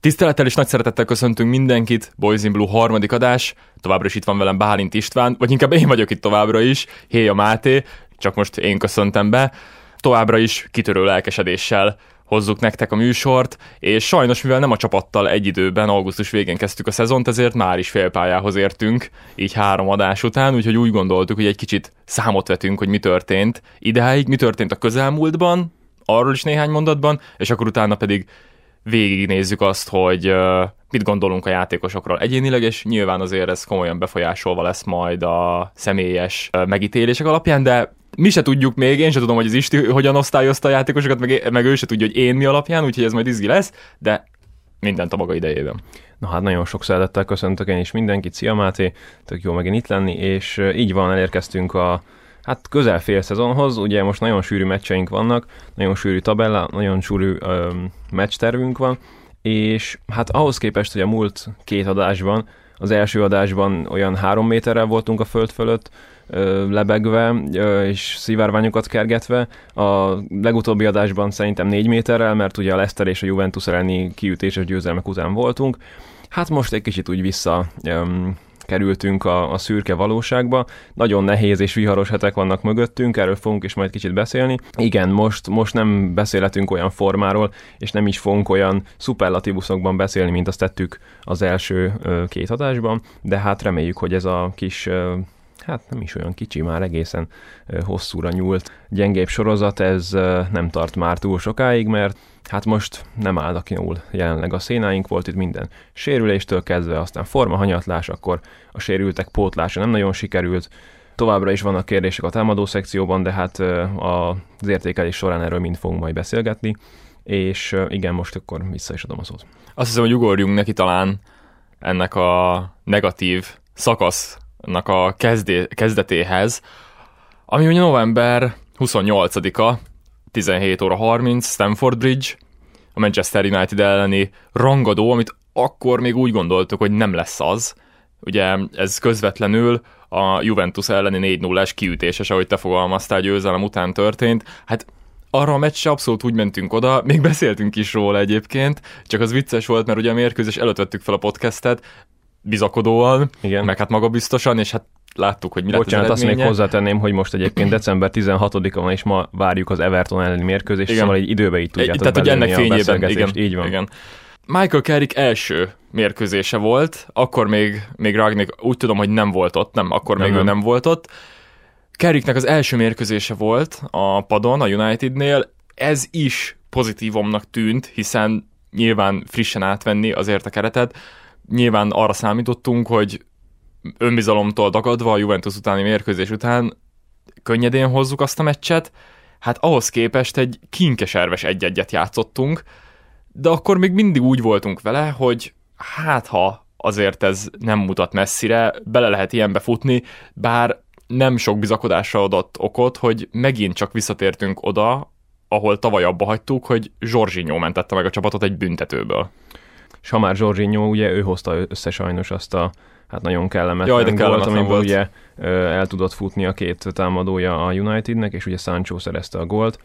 Tisztelettel és nagy szeretettel köszöntünk mindenkit, Boys in Blue harmadik adás, továbbra is itt van velem Bálint István, vagy inkább én vagyok itt továbbra is, Héja Máté, csak most én köszöntem be, továbbra is kitörő lelkesedéssel hozzuk nektek a műsort, és sajnos, mivel nem a csapattal egy időben, augusztus végén kezdtük a szezont, ezért már is félpályához értünk, így három adás után, úgyhogy úgy gondoltuk, hogy egy kicsit számot vetünk, hogy mi történt idáig, mi történt a közelmúltban, arról is néhány mondatban, és akkor utána pedig végignézzük azt, hogy mit gondolunk a játékosokról egyénileg, és nyilván azért ez komolyan befolyásolva lesz majd a személyes megítélések alapján, de mi se tudjuk még, én se tudom, hogy az Isti hogyan osztályozta a játékosokat, meg, meg ő se tudja, hogy én mi alapján, úgyhogy ez majd izgi lesz, de mindent a maga idejében. Na hát nagyon sok szeretettel köszöntök én is mindenkit, szia Máté, tök jó megint itt lenni, és így van, elérkeztünk a hát közel fél szezonhoz, ugye most nagyon sűrű meccseink vannak, nagyon sűrű tabella, nagyon sűrű ö, meccstervünk van, és hát ahhoz képest, hogy a múlt két adásban, az első adásban olyan három méterrel voltunk a föld fölött, ö, lebegve ö, és szivárványokat kergetve. A legutóbbi adásban szerintem négy méterrel, mert ugye a Leicester és a Juventus elleni kiütéses győzelmek után voltunk. Hát most egy kicsit úgy vissza ö, kerültünk a, a szürke valóságba. Nagyon nehéz és viharos hetek vannak mögöttünk, erről fogunk is majd kicsit beszélni. Igen, most, most nem beszélhetünk olyan formáról, és nem is fogunk olyan szuperlatívuszokban beszélni, mint azt tettük az első két adásban, de hát reméljük, hogy ez a kis hát nem is olyan kicsi, már egészen hosszúra nyúlt. Gyengébb sorozat, ez nem tart már túl sokáig, mert hát most nem állnak jól. Jelenleg a szénáink, volt itt minden sérüléstől kezdve, aztán formahanyatlás, akkor a sérültek pótlása nem nagyon sikerült, Továbbra is vannak kérdések a támadó szekcióban, de hát az értékelés során erről mind fogunk majd beszélgetni, és igen, most akkor vissza is adom a szót. Azt hiszem, hogy ugorjunk neki talán ennek a negatív szakasznak a kezdé, kezdetéhez, ami ugye november 28-a, 17 óra 30, Stamford Bridge, a Manchester United elleni rangadó, amit akkor még úgy gondoltuk, hogy nem lesz az. Ugye ez közvetlenül a Juventus elleni 4 0 es kiütéses, ahogy te fogalmaztál, győzelem után történt. Hát arra a meccsre abszolút úgy mentünk oda, még beszéltünk is róla egyébként, csak az vicces volt, mert ugye a mérkőzés előtt vettük fel a podcastet, bizakodóan, Igen. meg hát magabiztosan, és hát láttuk, hogy mi lett Bocsánat, az azt még hozzátenném, hogy most egyébként december 16-a van, és ma várjuk az Everton elleni mérkőzést, Igen. szóval egy időbe így tudjátok Tehát, hogy ennek fényében, igen, így van. igen. Michael Carrick első mérkőzése volt, akkor még, még Ragnik úgy tudom, hogy nem volt ott, nem, akkor Nem, még ő nem. nem volt ott. Carricknek az első mérkőzése volt a padon, a Unitednél, ez is pozitívomnak tűnt, hiszen nyilván frissen átvenni azért a keretet, nyilván arra számítottunk, hogy önbizalomtól dagadva a Juventus utáni mérkőzés után könnyedén hozzuk azt a meccset, hát ahhoz képest egy kinkeserves egy-egyet játszottunk, de akkor még mindig úgy voltunk vele, hogy hát ha azért ez nem mutat messzire, bele lehet ilyenbe futni, bár nem sok bizakodásra adott okot, hogy megint csak visszatértünk oda, ahol tavaly abba hagytuk, hogy Zsorzsinyó mentette meg a csapatot egy büntetőből. És ha már Jorginho, ugye ő hozta össze sajnos azt a hát nagyon kellemetlen, Jaj, de kellemetlen amiből volt. ugye el tudott futni a két támadója a Unitednek, és ugye Sancho szerezte a gólt.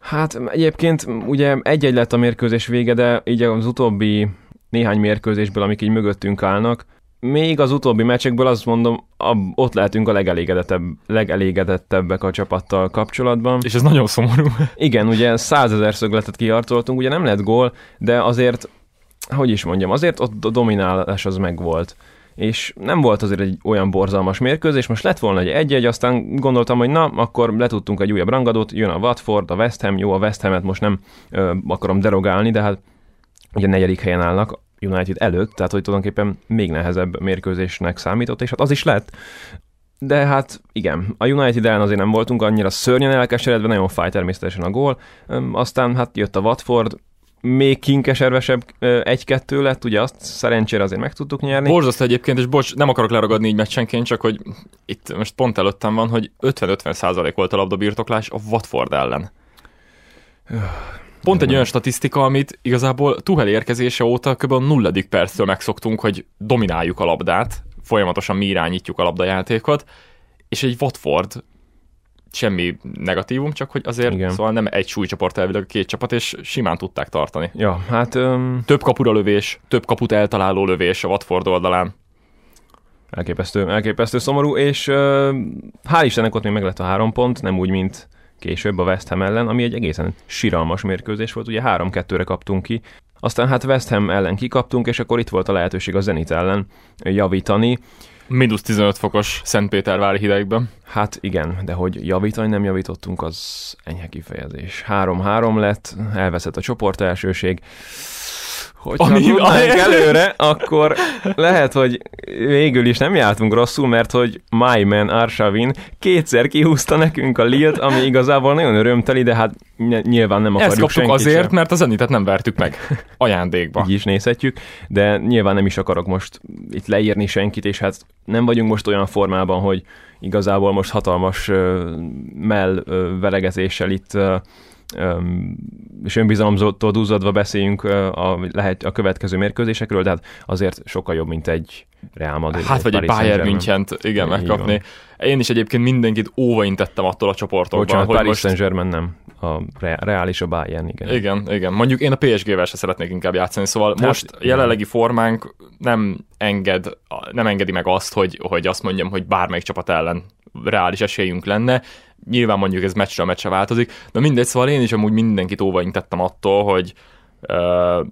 Hát egyébként ugye egy-egy lett a mérkőzés vége, de így az utóbbi néhány mérkőzésből, amik így mögöttünk állnak, még az utóbbi meccsekből azt mondom, ab- ott lehetünk a legelégedettebb, legelégedettebbek a csapattal kapcsolatban. És ez nagyon szomorú. Igen, ugye százezer szögletet kiharcoltunk, ugye nem lett gól, de azért, hogy is mondjam, azért ott a dominálás az megvolt. És nem volt azért egy olyan borzalmas mérkőzés, most lett volna egy egy-egy, aztán gondoltam, hogy na, akkor letudtunk egy újabb rangadót, jön a Watford, a West Ham, jó, a West Hamet most nem ö, akarom derogálni, de hát ugye negyedik helyen állnak United előtt, tehát hogy tulajdonképpen még nehezebb mérkőzésnek számított, és hát az is lett. De hát igen, a United ellen azért nem voltunk annyira szörnyen elkeseredve, nagyon fáj természetesen a gól. Aztán hát jött a Watford, még kinkeservesebb egy-kettő lett, ugye azt szerencsére azért meg tudtuk nyerni. Borzasztó egyébként, és bocs, nem akarok leragadni így meccsenként, csak hogy itt most pont előttem van, hogy 50-50 százalék volt a labdabirtoklás a Watford ellen. Pont egy olyan statisztika, amit igazából Tuhel érkezése óta kb. a nulladik perctől megszoktunk, hogy domináljuk a labdát, folyamatosan mi irányítjuk a labdajátékot, és egy Watford semmi negatívum, csak hogy azért Igen. szóval nem egy súlycsoport elvileg a két csapat, és simán tudták tartani. Ja, hát öm, Több kapura lövés, több kaput eltaláló lövés a Watford oldalán. elképesztő, elképesztő szomorú, és ö, hál' Istennek ott még meg lett a három pont, nem úgy, mint később a West Ham ellen, ami egy egészen siralmas mérkőzés volt, ugye 3-2-re kaptunk ki, aztán hát West Ham ellen kikaptunk, és akkor itt volt a lehetőség a Zenit ellen javítani. Minusz 15 fokos Szentpétervári hidegben. Hát igen, de hogy javítani nem javítottunk, az enyhe kifejezés. 3-3 lett, elveszett a csoport elsőség. Hogyha Ami- tudnánk előre, akkor lehet, hogy végül is nem jártunk rosszul, mert hogy My Man Arshavin kétszer kihúzta nekünk a Lilt, ami igazából nagyon örömteli, de hát ny- nyilván nem akarjuk Ezt kaptuk azért, sem. mert a Zenitet nem vertük meg ajándékba. így is nézhetjük, de nyilván nem is akarok most itt leírni senkit, és hát nem vagyunk most olyan formában, hogy igazából most hatalmas ö, mell ö, veregetéssel itt öm, és önbizalomtól duzzadva beszéljünk a, lehet a következő mérkőzésekről, de hát azért sokkal jobb, mint egy Real Madrid. Hát vagy egy Bayern Saint-Germain. München, igen, megkapni. Én is egyébként mindenkit óvaintettem attól a csoportokban, Bocsánat, hogy Paris most... Saint-Germain nem. A Re- Real és a Bayern, igen. Igen, igen. Mondjuk én a PSG-vel se szeretnék inkább játszani, szóval Hát, most jelenlegi formánk nem enged, nem engedi meg azt, hogy, hogy azt mondjam, hogy bármelyik csapat ellen reális esélyünk lenne. Nyilván mondjuk ez meccsről meccsre változik, de mindegy, szóval én is amúgy mindenkit óvaintettem attól, hogy uh,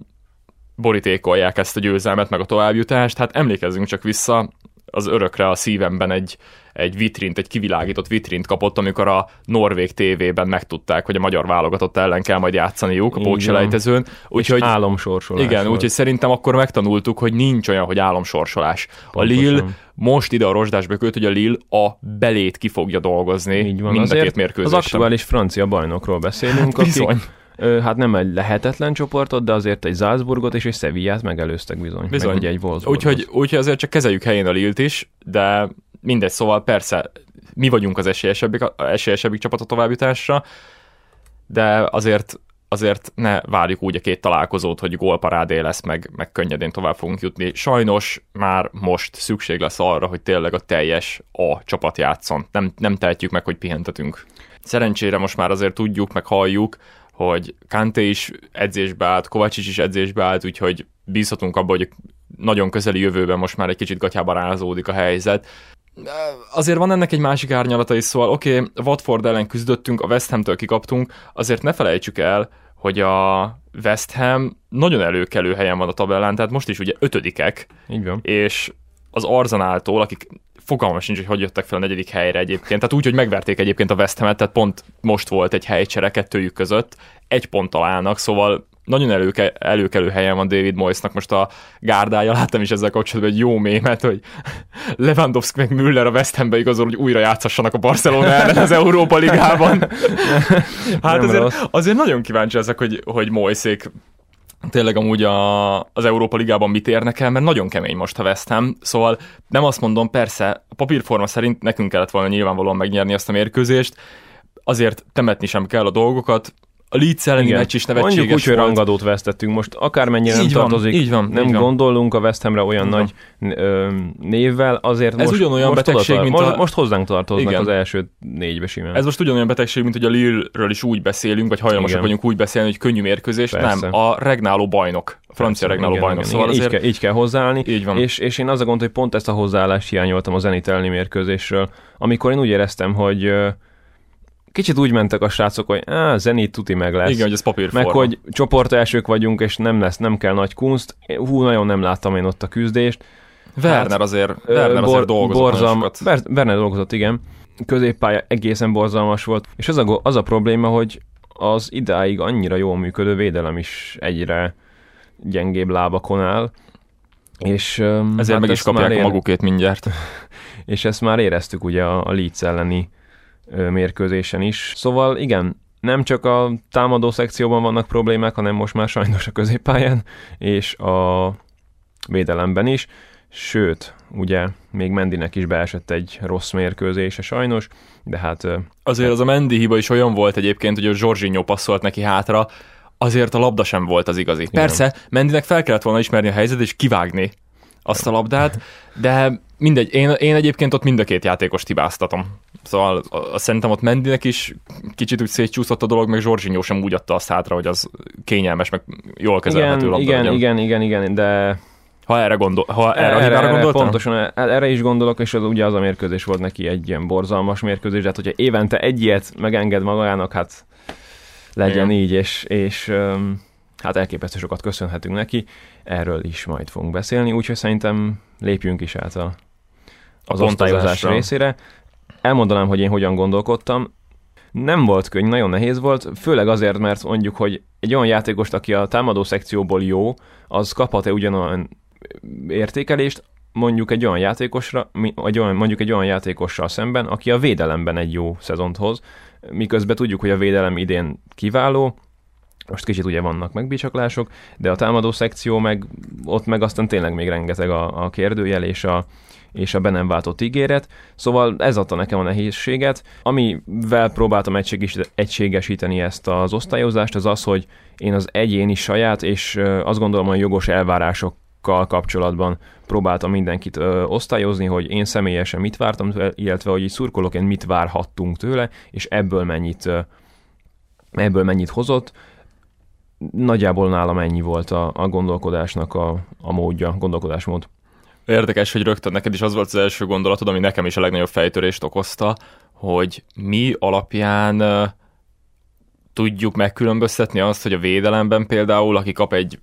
borítékolják ezt a győzelmet, meg a továbbjutást. Hát emlékezzünk csak vissza, az örökre a szívemben egy, egy vitrint, egy kivilágított vitrint kapott, amikor a Norvég TV-ben megtudták, hogy a magyar válogatott ellen kell majd játszaniuk a pótselejtezőn. Úgyhogy álomsorsolás igen, úgyhogy szerintem akkor megtanultuk, hogy nincs olyan, hogy álomsorsolás. A Pontosan. Lille most ide a rozsdásba költ, hogy a Lille a belét ki fogja dolgozni Így van, mind a két az mérkőzésen. aktuális francia bajnokról beszélünk, Hát bizony. Hát nem egy lehetetlen csoportot, de azért egy Salzburgot és egy Sevillát megelőztek bizony. Bizony. Meg ugye egy Wolfsburgot. Úgyhogy, úgyhogy azért csak kezeljük helyén a Lilt is, de mindegy, szóval persze mi vagyunk az esélyesebbik, esélyesebbik csapat a továbbjutásra, de azért azért ne várjuk úgy a két találkozót, hogy gólparádé lesz, meg, meg könnyedén tovább fogunk jutni. Sajnos már most szükség lesz arra, hogy tényleg a teljes A csapat játszon. Nem, nem tehetjük meg, hogy pihentetünk. Szerencsére most már azért tudjuk, meg halljuk, hogy Kanté is edzésbe állt, Kovácsics is edzésbe állt, úgyhogy bízhatunk abban, hogy nagyon közeli jövőben most már egy kicsit gatyába rázódik a helyzet. Azért van ennek egy másik árnyalata is, szóval oké, okay, Watford ellen küzdöttünk, a West Ham-től kikaptunk, azért ne felejtsük el, hogy a West Ham nagyon előkelő helyen van a tabellán, tehát most is ugye ötödikek, Így van. és az Arzenáltól, akik fogalmas sincs, hogy hogy jöttek fel a negyedik helyre egyébként. Tehát úgy, hogy megverték egyébként a West Ham-et, tehát pont most volt egy helycsere kettőjük között, egy ponttal állnak, szóval nagyon előke, előkelő helyen van David Moyesnak most a gárdája. Láttam is ezzel kapcsolatban egy jó mémet, hogy Lewandowski meg Müller a West Hambe igazol, hogy újra játszassanak a Barcelona ellen az Európa Ligában. hát azért, azért nagyon kíváncsi ezek, hogy, hogy Moyeszék tényleg amúgy a, az Európa Ligában mit érnek el, mert nagyon kemény most a West Ham, szóval nem azt mondom, persze, a papírforma szerint nekünk kellett volna nyilvánvalóan megnyerni azt a mérkőzést, azért temetni sem kell a dolgokat, a Leeds elleni meccs is Mondjuk nevetséges úgy, hogy volt. rangadót vesztettünk. Most akármennyire Így nem van, tartozik, így van, nem így van. gondolunk a West Hamre olyan Így nagy ö, névvel, azért Ez most, ugyanolyan most, betegség, oda, mint most, a- most hozzánk tartoznak Igen. az első négybe simán. Ez most ugyanolyan betegség, mint hogy a Lille-ről is úgy beszélünk, vagy hajlamosak vagyunk úgy beszélni, hogy könnyű mérkőzés. Persze. Nem, a regnáló bajnok, francia regnáló igen, bajnok. igen, szóval igen, azért így, kell, így kell hozzáállni. Így van. És, és én az a gond, hogy pont ezt a hozzáállást hiányoltam a Zenit elleni mérkőzésről, amikor én úgy éreztem, hogy kicsit úgy mentek a srácok, hogy á, Zenit tuti meg lesz. igen, hogy ez papírforma. meg hogy csoport elsők vagyunk, és nem lesz, nem kell nagy kunst. Hú, nagyon nem láttam én ott a küzdést. Werner azért, Ö, Werner azért bor- dolgozott nagyon sokat. Ber- Werner dolgozott, igen. Középpálya egészen borzalmas volt. És az a, az a probléma, hogy az idáig annyira jól működő védelem is egyre gyengébb lábakon áll. És, Ezért hát meg is kapják a ér- magukét mindjárt. És ezt már éreztük ugye a, a Leeds elleni mérkőzésen is. Szóval igen, nem csak a támadó szekcióban vannak problémák, hanem most már sajnos a középpályán és a védelemben is. Sőt, ugye még Mendinek is beesett egy rossz mérkőzése sajnos, de hát Azért az a Mendy hiba is olyan volt egyébként, hogy a Zsorzsinyó passzolt neki hátra, azért a labda sem volt az igazi. Persze, Mendinek fel kellett volna ismerni a helyzetet és kivágni azt a labdát, de mindegy, én, én egyébként ott mind a két játékost hibáztatom. Szóval a, a, szerintem ott Mendinek is kicsit úgy szétcsúszott a dolog, meg Zsorzsinyó sem úgy adta azt hátra, hogy az kényelmes, meg jól kezelhető igen, labda igen, legyen. igen, igen, igen, de Ha erre, gondol, ha erre, erre, erre, gondoltam? pontosan e- erre is gondolok, és az ugye az a mérkőzés volt neki egy ilyen borzalmas mérkőzés, de hát hogyha évente egy ilyet megenged magának, hát legyen Igen. így, és, és hát elképesztő sokat köszönhetünk neki, erről is majd fogunk beszélni, úgyhogy szerintem lépjünk is át a, az osztályozás részére. Elmondanám, hogy én hogyan gondolkodtam. Nem volt könny, nagyon nehéz volt, főleg azért, mert mondjuk, hogy egy olyan játékost, aki a támadó szekcióból jó, az kaphat-e ugyanolyan értékelést, mondjuk egy olyan játékosra, egy olyan, mondjuk egy olyan játékossal szemben, aki a védelemben egy jó szezont hoz, miközben tudjuk, hogy a védelem idén kiváló, most kicsit ugye vannak megbícsaklások, de a támadó szekció meg, ott meg aztán tényleg még rengeteg a, a kérdőjel és a, és a be nem váltott ígéret. Szóval ez adta nekem a nehézséget. Amivel próbáltam egységes, egységesíteni ezt az osztályozást, az az, hogy én az egyéni saját, és azt gondolom, hogy jogos elvárásokkal kapcsolatban próbáltam mindenkit ö, osztályozni, hogy én személyesen mit vártam, illetve hogy így szurkolóként mit várhattunk tőle, és ebből mennyit, ö, ebből mennyit hozott. Nagyjából nálam ennyi volt a, a gondolkodásnak a, a módja, gondolkodásmód. Érdekes, hogy rögtön neked is az volt az első gondolatod, ami nekem is a legnagyobb fejtörést okozta, hogy mi alapján tudjuk megkülönböztetni azt, hogy a védelemben például, aki kap egy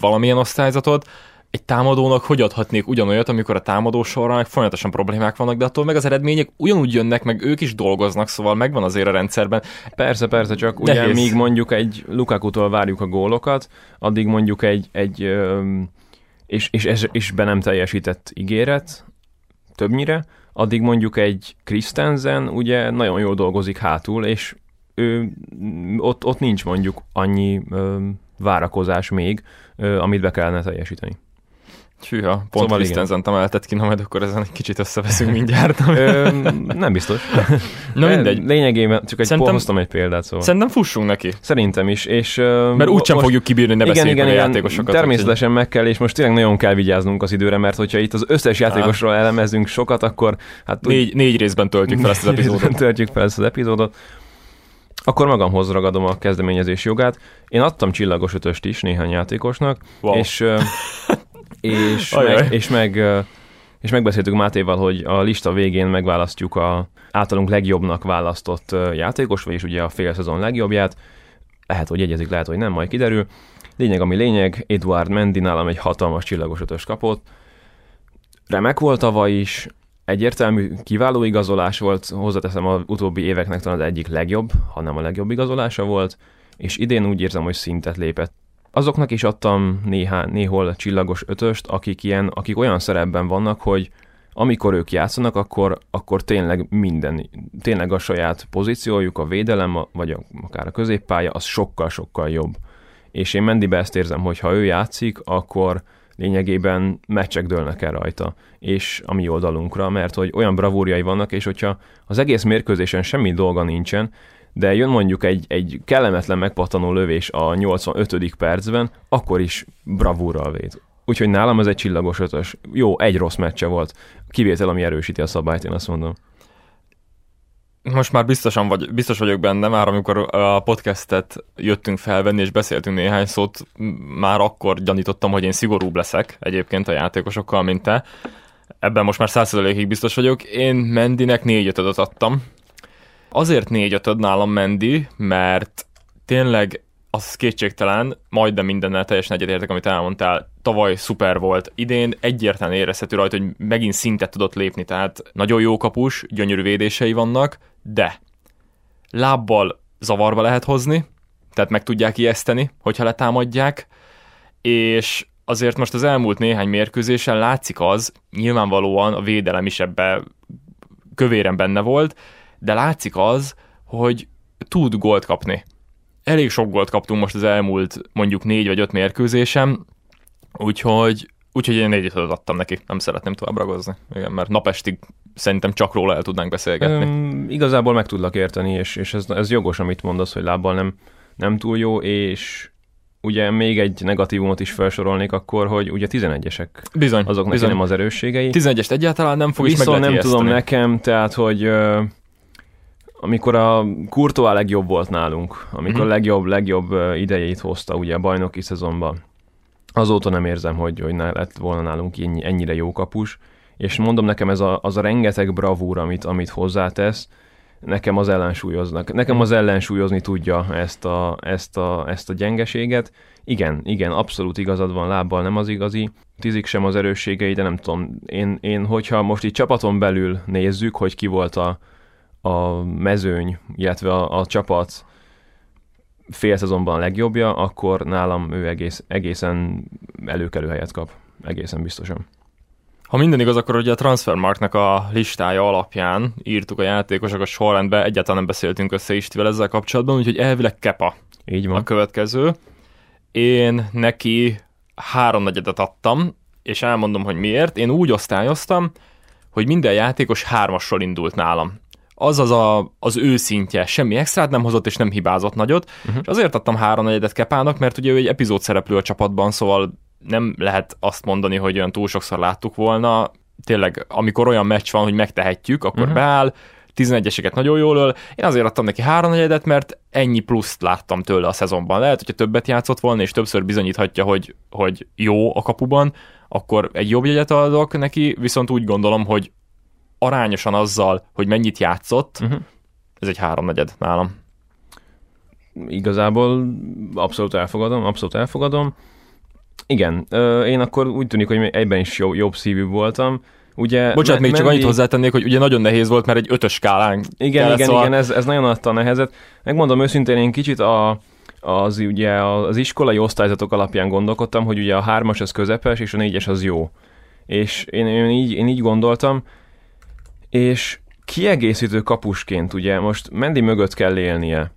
valamilyen osztályzatot, egy támadónak hogy adhatnék ugyanolyat, amikor a támadó sorral meg folyamatosan problémák vannak, de attól meg az eredmények ugyanúgy jönnek, meg ők is dolgoznak, szóval megvan azért a rendszerben. Persze, persze, csak ugye Nehéz. míg mondjuk egy Lukaku-tól várjuk a gólokat, addig mondjuk egy, egy öm, és, és, és, és be nem teljesített ígéret, többnyire, addig mondjuk egy Christensen ugye nagyon jól dolgozik hátul, és ő, ott, ott nincs mondjuk annyi ö, várakozás még, ö, amit be kellene teljesíteni. Hűha, pont Szóval szóval igen. Christensen emeltet ki, na majd akkor ezen egy kicsit összeveszünk mindjárt. Ö, nem biztos. Na De mindegy. Lényegében csak egy Szerintem- hoztam egy példát, szóval. Szerintem fussunk neki, Szerintem is, és... ö, mert úgysem fogjuk kibírni, ne igen, igen, a igen, játékosokat. természetesen meg kell, és most tényleg nagyon kell vigyáznunk az időre, mert hogyha itt az összes játékosról elemezzünk sokat, akkor hát Négy, négy részben töltjük fel ezt az epizódot. Töltjük fel ezt az epizódot. Akkor magamhoz ragadom a kezdeményezés jogát. Én adtam csillagos ötöst is néhány játékosnak, Wow. és, és, meg, és, meg, és megbeszéltük Mátéval, hogy a lista végén megválasztjuk a általunk legjobbnak választott játékos, vagyis ugye a fél szezon legjobbját. Lehet, hogy egyezik, lehet, hogy nem, majd kiderül. Lényeg, ami lényeg, Eduard Mendy nálam egy hatalmas csillagos ötös kapott. Remek volt tavaly is, egyértelmű, kiváló igazolás volt, hozzáteszem az utóbbi éveknek talán az egyik legjobb, ha nem a legjobb igazolása volt, és idén úgy érzem, hogy szintet lépett. Azoknak is adtam néhá, néhol csillagos ötöst, akik, ilyen, akik olyan szerepben vannak, hogy amikor ők játszanak, akkor, akkor tényleg minden, tényleg a saját pozíciójuk, a védelem, vagy a, akár a középpálya, az sokkal-sokkal jobb. És én Mendibe ezt érzem, hogy ha ő játszik, akkor lényegében meccsek dőlnek el rajta, és a mi oldalunkra, mert hogy olyan bravúrjai vannak, és hogyha az egész mérkőzésen semmi dolga nincsen, de jön mondjuk egy, egy kellemetlen megpattanó lövés a 85. percben, akkor is bravúrral véd. Úgyhogy nálam ez egy csillagos ötös. Jó, egy rossz meccse volt. Kivétel, ami erősíti a szabályt, én azt mondom. Most már biztosan vagy, biztos vagyok benne, már amikor a podcastet jöttünk felvenni, és beszéltünk néhány szót, már akkor gyanítottam, hogy én szigorúbb leszek egyébként a játékosokkal, mint te. Ebben most már 100%-ig biztos vagyok. Én Mendinek 4 5 adtam. Azért 4 5 nálam Mendi, mert tényleg az kétségtelen, majdnem mindennel teljesen egyetértek, amit elmondtál. Tavaly szuper volt. Idén egyértelműen érezhető rajta, hogy megint szintet tudott lépni, tehát nagyon jó kapus, gyönyörű védései vannak, de lábbal zavarba lehet hozni, tehát meg tudják ijeszteni, hogyha letámadják, és azért most az elmúlt néhány mérkőzésen látszik az, nyilvánvalóan a védelem is ebbe kövéren benne volt, de látszik az, hogy tud gólt kapni. Elég sok gólt kaptunk most az elmúlt mondjuk négy vagy öt mérkőzésem, úgyhogy, úgyhogy én négyet adtam neki, nem szeretném tovább ragozni. Igen, mert napestig szerintem csak róla el tudnánk beszélgetni. Öm, igazából meg tudlak érteni, és, és ez, ez jogos, amit mondasz, hogy lábbal nem, nem túl jó, és ugye még egy negatívumot is felsorolnék akkor, hogy ugye 11-esek Bizony, azok bizony. nem az erősségei. 11-est egyáltalán nem fog is Viszont nem megletni tudom nekem, tehát hogy amikor a Courtois legjobb volt nálunk, amikor Mhm. a legjobb, legjobb idejét hozta ugye a bajnoki szezonban, azóta nem érzem, hogy, hogy lett volna nálunk ennyi, ennyire jó kapus, és mondom nekem ez a, az a rengeteg bravúr, amit, amit hozzátesz, nekem az ellensúlyoznak. Nekem az ellensúlyozni tudja ezt a, ezt a, ezt a gyengeséget. Igen, igen, abszolút igazad van, lábbal nem az igazi, tizik sem az erősségei, de nem tudom, én, én hogyha most így csapaton belül nézzük, hogy ki volt a, a mezőny, illetve a, a csapat fél szezonban a legjobbja, akkor nálam ő egész, egészen előkelő helyet kap. Egészen biztosan. Ha minden igaz, akkor ugye a Transfermarktnak a listája alapján írtuk a játékosokat sorrendbe, egyáltalán nem beszéltünk össze Istivel ezzel kapcsolatban, úgyhogy elvileg Kepa Így a van. következő. Én neki háromnegyedet adtam, és elmondom, hogy miért. Én úgy osztályoztam, hogy minden játékos hármasról indult nálam. Az az a, az ő szintje, semmi extrát nem hozott, és nem hibázott nagyot, uh-huh. és azért adtam háromnegyedet Kepának, mert ugye ő egy epizód szereplő a csapatban, szóval nem lehet azt mondani, hogy olyan túl sokszor láttuk volna. Tényleg, amikor olyan meccs van, hogy megtehetjük, akkor uh-huh. beáll, 11-eseket nagyon jól öl. Én azért adtam neki háromnegyedet, mert ennyi pluszt láttam tőle a szezonban. Lehet, hogyha többet játszott volna, és többször bizonyíthatja, hogy, hogy jó a kapuban, akkor egy jobb jegyet adok neki, viszont úgy gondolom, hogy arányosan azzal, hogy mennyit játszott, Uh-huh. ez egy háromnegyed nálam. Igazából abszolút elfogadom, abszolút elfogadom. Igen, én akkor úgy tűnik, hogy egyben is jobb, jobb szívű voltam. Ugye, Bocsánat, még csak Mendy- annyit hozzátennék, hogy ugye nagyon nehéz volt, mert egy ötös skálán Igen, igen, szóval- igen, ez, ez nagyon adta a nehezet. Megmondom őszintén, én kicsit a, az, ugye az iskolai osztályzatok alapján gondolkodtam, hogy ugye a hármas az közepes, és a négyes az jó. És én, én, így, én így gondoltam, és kiegészítő kapusként, ugye most Mendi mögött kell élnie.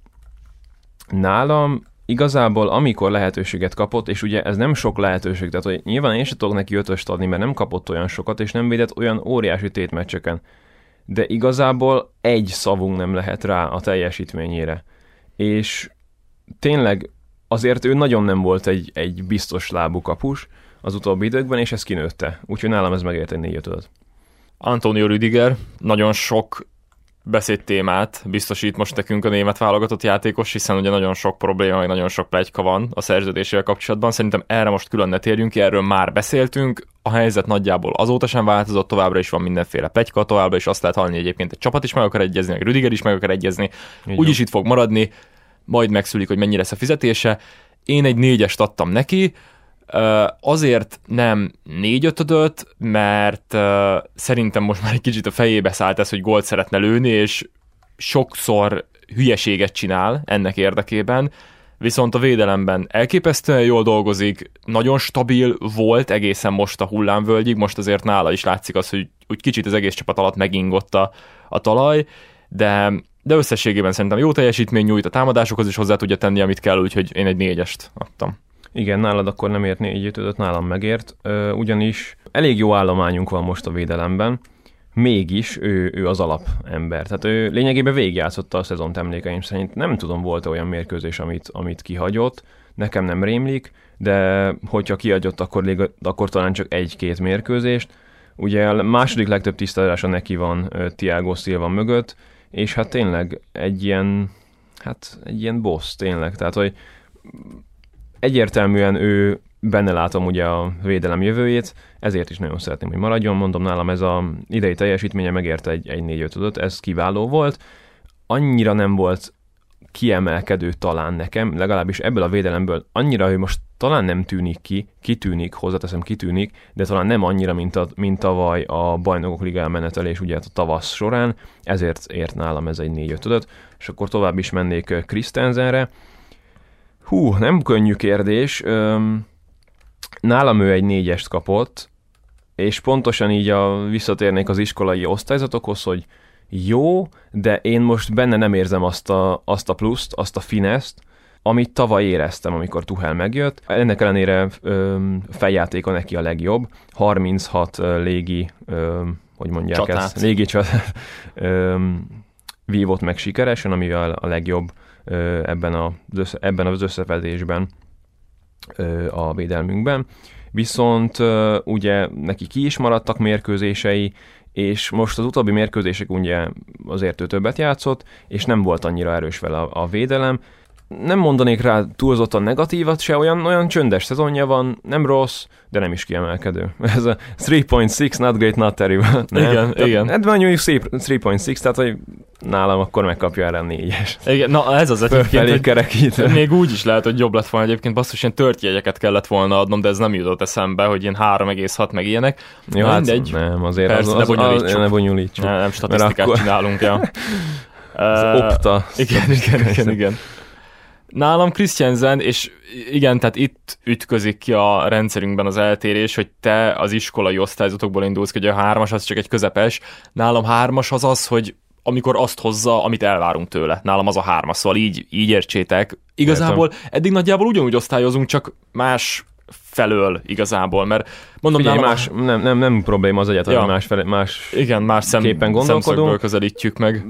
Nálam igazából amikor lehetőséget kapott, és ugye ez nem sok lehetőség, tehát hogy nyilván én sem tudok neki ötöst adni, mert nem kapott olyan sokat, és nem védett olyan óriási tétmeccseken de igazából egy szavunk nem lehet rá a teljesítményére. És tényleg azért ő nagyon nem volt egy, egy biztos lábú kapus az utóbbi időkben, és ez kinőtte. Úgyhogy nálam ez megért egy 4 5 Antonio Rüdiger nagyon sok beszédtémát biztosít most nekünk a német válogatott játékos, hiszen ugye nagyon sok probléma, meg nagyon sok plegyka van a szerződésével kapcsolatban. Szerintem erre most külön ne térjünk ki, erről már beszéltünk. A helyzet nagyjából azóta sem változott, továbbra is van mindenféle plegyka, továbbra is azt lehet hallani hogy egyébként egy csapat is meg akar egyezni, meg Rüdiger is meg akar egyezni. Úgyis itt fog maradni, majd megszülik, hogy mennyi lesz a fizetése. Én egy négyest adtam neki, azért nem négy ötödöt, mert szerintem most már egy kicsit a fejébe szállt ez, hogy gólt szeretne lőni, és sokszor hülyeséget csinál ennek érdekében, viszont a védelemben elképesztően jól dolgozik, nagyon stabil volt egészen most a hullámvölgyig, most azért nála is látszik az, hogy úgy kicsit az egész csapat alatt megingott a, a talaj, de, de összességében szerintem jó teljesítmény nyújt, a támadásokhoz is hozzá tudja tenni, amit kell, úgyhogy én egy négyest adtam. Igen, nálad akkor nem ért 4 5 nálam megért, ugyanis elég jó állományunk van most a védelemben, mégis ő, ő az alapember. Tehát ő lényegében végigjátszotta a szezont emlékeim szerint. Nem tudom, volt olyan mérkőzés, amit, amit kihagyott, nekem nem rémlik, de hogyha kihagyott, akkor, akkor talán csak egy-két mérkőzést. Ugye a második legtöbb tisztázása neki van ö, Thiago Silva mögött, és hát tényleg egy ilyen, hát egy ilyen boss tényleg, tehát hogy egyértelműen ő benne látom ugye a védelem jövőjét, ezért is nagyon szeretném, hogy maradjon. Mondom, nálam ez a idei teljesítménye megérte egy, egy 4 5 ez kiváló volt. Annyira nem volt kiemelkedő talán nekem, legalábbis ebből a védelemből annyira, hogy most talán nem tűnik ki, kitűnik, hozzáteszem kitűnik, de talán nem annyira, mint, a, mint tavaly a bajnokok liga menetelés ugye a tavasz során, ezért ért nálam ez egy 4 5 és akkor tovább is mennék ö, Christensenre. Hú, nem könnyű kérdés. Öm, nálam ő egy négyest kapott, és pontosan így a, visszatérnék az iskolai osztályzatokhoz, hogy jó, de én most benne nem érzem azt a, azt a pluszt, azt a fineszt, amit tavaly éreztem, amikor Tuhel megjött. Ennek ellenére öm, feljátéka neki a legjobb. 36 ö, légi, öm, hogy mondják Csatát. ezt, légi csatát öm, vívott meg sikeresen, amivel a legjobb ö, ebben, a, ebben az összevetésben ö, a védelmünkben. Viszont ugye neki ki is maradtak mérkőzései, és most az utóbbi mérkőzések ugye azért ő többet játszott, és nem volt annyira erős vele a, a védelem, nem mondanék rá túlzottan negatívat se, olyan, olyan csöndes szezonja van, nem rossz, de nem is kiemelkedő. Ez a 3.6, not great, not terrible. Nem? Igen, tehát, igen. Hát mondjuk szép 3.6, tehát hogy nálam akkor megkapja erre a négyes. Igen, na ez az egyébként, hogy kerekít. még úgy is lehet, hogy jobb lett volna egyébként, basszus, ilyen tört jegyeket kellett volna adnom, de ez nem jutott eszembe, hogy ilyen 3,6 meg ilyenek. Jó, hát mindegy. Nem, azért Persze, az, ne az, bonyolítsuk. az, ne bonyolítsuk. Nem, nem statisztikát akkor- csinálunk, ja. Az Ö, opta. Igen, igen, igen, igen. Nálam Christiansen, és igen, tehát itt ütközik ki a rendszerünkben az eltérés, hogy te az iskolai osztályzatokból indulsz, hogy a hármas az csak egy közepes. Nálam hármas az az, hogy amikor azt hozza, amit elvárunk tőle. Nálam az a hármas, szóval így, így értsétek. Igazából eddig nagyjából ugyanúgy osztályozunk, csak más felől igazából, mert mondom, Figyelj, más, nem, nem, nem probléma az egyáltalán, Ja. más, fele, más igen, más szem, képen gondolkodunk. közelítjük meg,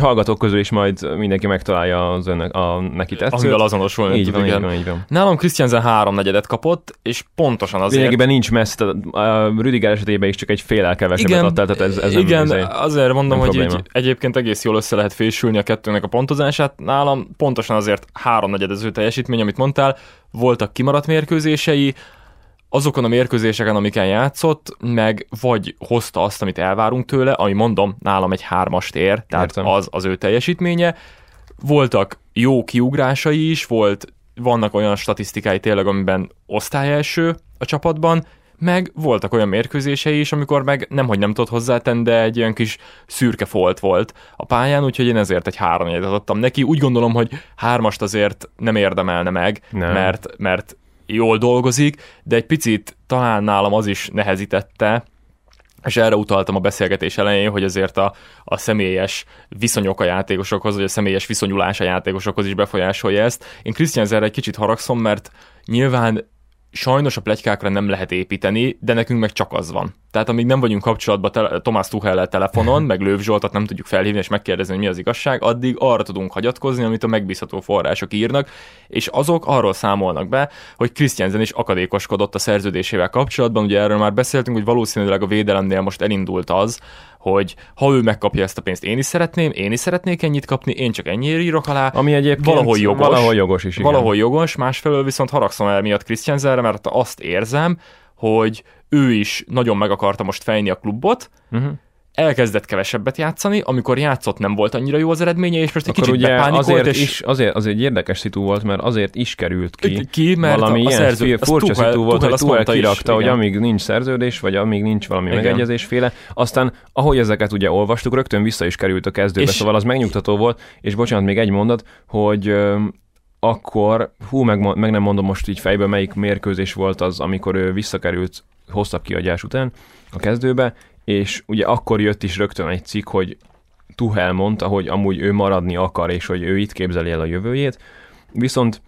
hallgatók közül is majd mindenki megtalálja az önnek, a neki tetszőt. amivel azonosulni így van, így igen. van, így van. Nálam Christiansen háromnegyedet kapott, és pontosan azért... Lényegében nincs a Rüdiger esetében is csak egy félel kevesebbet igen, adtál, tehát ez, ez igen, nem, azért mondom, nem hogy így probléma. egyébként egész jól össze lehet fésülni a kettőnek a pontozását. Nálam pontosan azért háromnegyed az ő teljesítmény, amit mondtál, voltak kimaradt mérkőzései, azokon a mérkőzéseken, amiken játszott, meg vagy hozta azt, amit elvárunk tőle, ami mondom, nálam egy hármast ér, tehát Értem. az az ő teljesítménye. Voltak jó kiugrásai is, volt, vannak olyan statisztikái tényleg, amiben osztályelső a csapatban, meg voltak olyan mérkőzései is, amikor meg nemhogy nem tudott hozzátenni, de egy olyan kis szürke folt volt a pályán, úgyhogy én ezért egy három adottam neki. Úgy gondolom, hogy hármast azért nem érdemelne meg, Nem. mert, mert jól dolgozik, de egy picit talán nálam az is nehezítette, és erre utaltam a beszélgetés elején, hogy azért a, a személyes viszonyok a játékosokhoz, vagy a személyes viszonyulás a játékosokhoz is befolyásolja ezt. Én Christian egy kicsit haragszom, mert nyilván sajnos a plegykákra nem lehet építeni, de nekünk meg csak az van. Tehát amíg nem vagyunk kapcsolatban tele- Tomás Tuchellel telefonon, meg Lőv Zsoltot nem tudjuk felhívni és megkérdezni, hogy mi az igazság, addig arra tudunk hagyatkozni, amit a megbízható források írnak, és azok arról számolnak be, hogy Christiansen is akadékoskodott a szerződésével kapcsolatban. Ugye erről már beszéltünk, hogy valószínűleg a védelemnél most elindult az, hogy ha ő megkapja ezt a pénzt, én is szeretném, én is szeretnék ennyit kapni, én csak ennyiért írok alá. Ami egyébként valahol jogos, valahol jogos is, igen. Valahol jogos, másfelől viszont haragszom el miatt Christiansenre, mert azt érzem, hogy ő is nagyon meg akarta most fejni a klubot, Uh-huh. Elkezdett kevesebbet játszani, amikor játszott nem volt annyira jó az eredménye, és most egy Akkor kicsit ugye azért és is, azért, az egy érdekes szitu volt, mert azért is került ki, ki, mert valami a, a ilyen szerző, furcsa Tuchel- szitu volt, Tuchel hogy Tuchel mondta is, kirakta, hogy igen. amíg nincs szerződés, vagy amíg nincs valami Igen. megegyezésféle, aztán ahogy ezeket ugye olvastuk, rögtön vissza is került a kezdőbe, És- szóval az megnyugtató volt, és bocsánat, még egy mondat, hogy akkor, hú, meg, meg nem mondom most így fejbe, melyik mérkőzés volt az, amikor ő visszakerült hosszabb kiadás után a kezdőbe, és ugye akkor jött is rögtön egy cikk, hogy Tuhel mondta, hogy amúgy ő maradni akar, és hogy ő itt képzeli el a jövőjét, viszont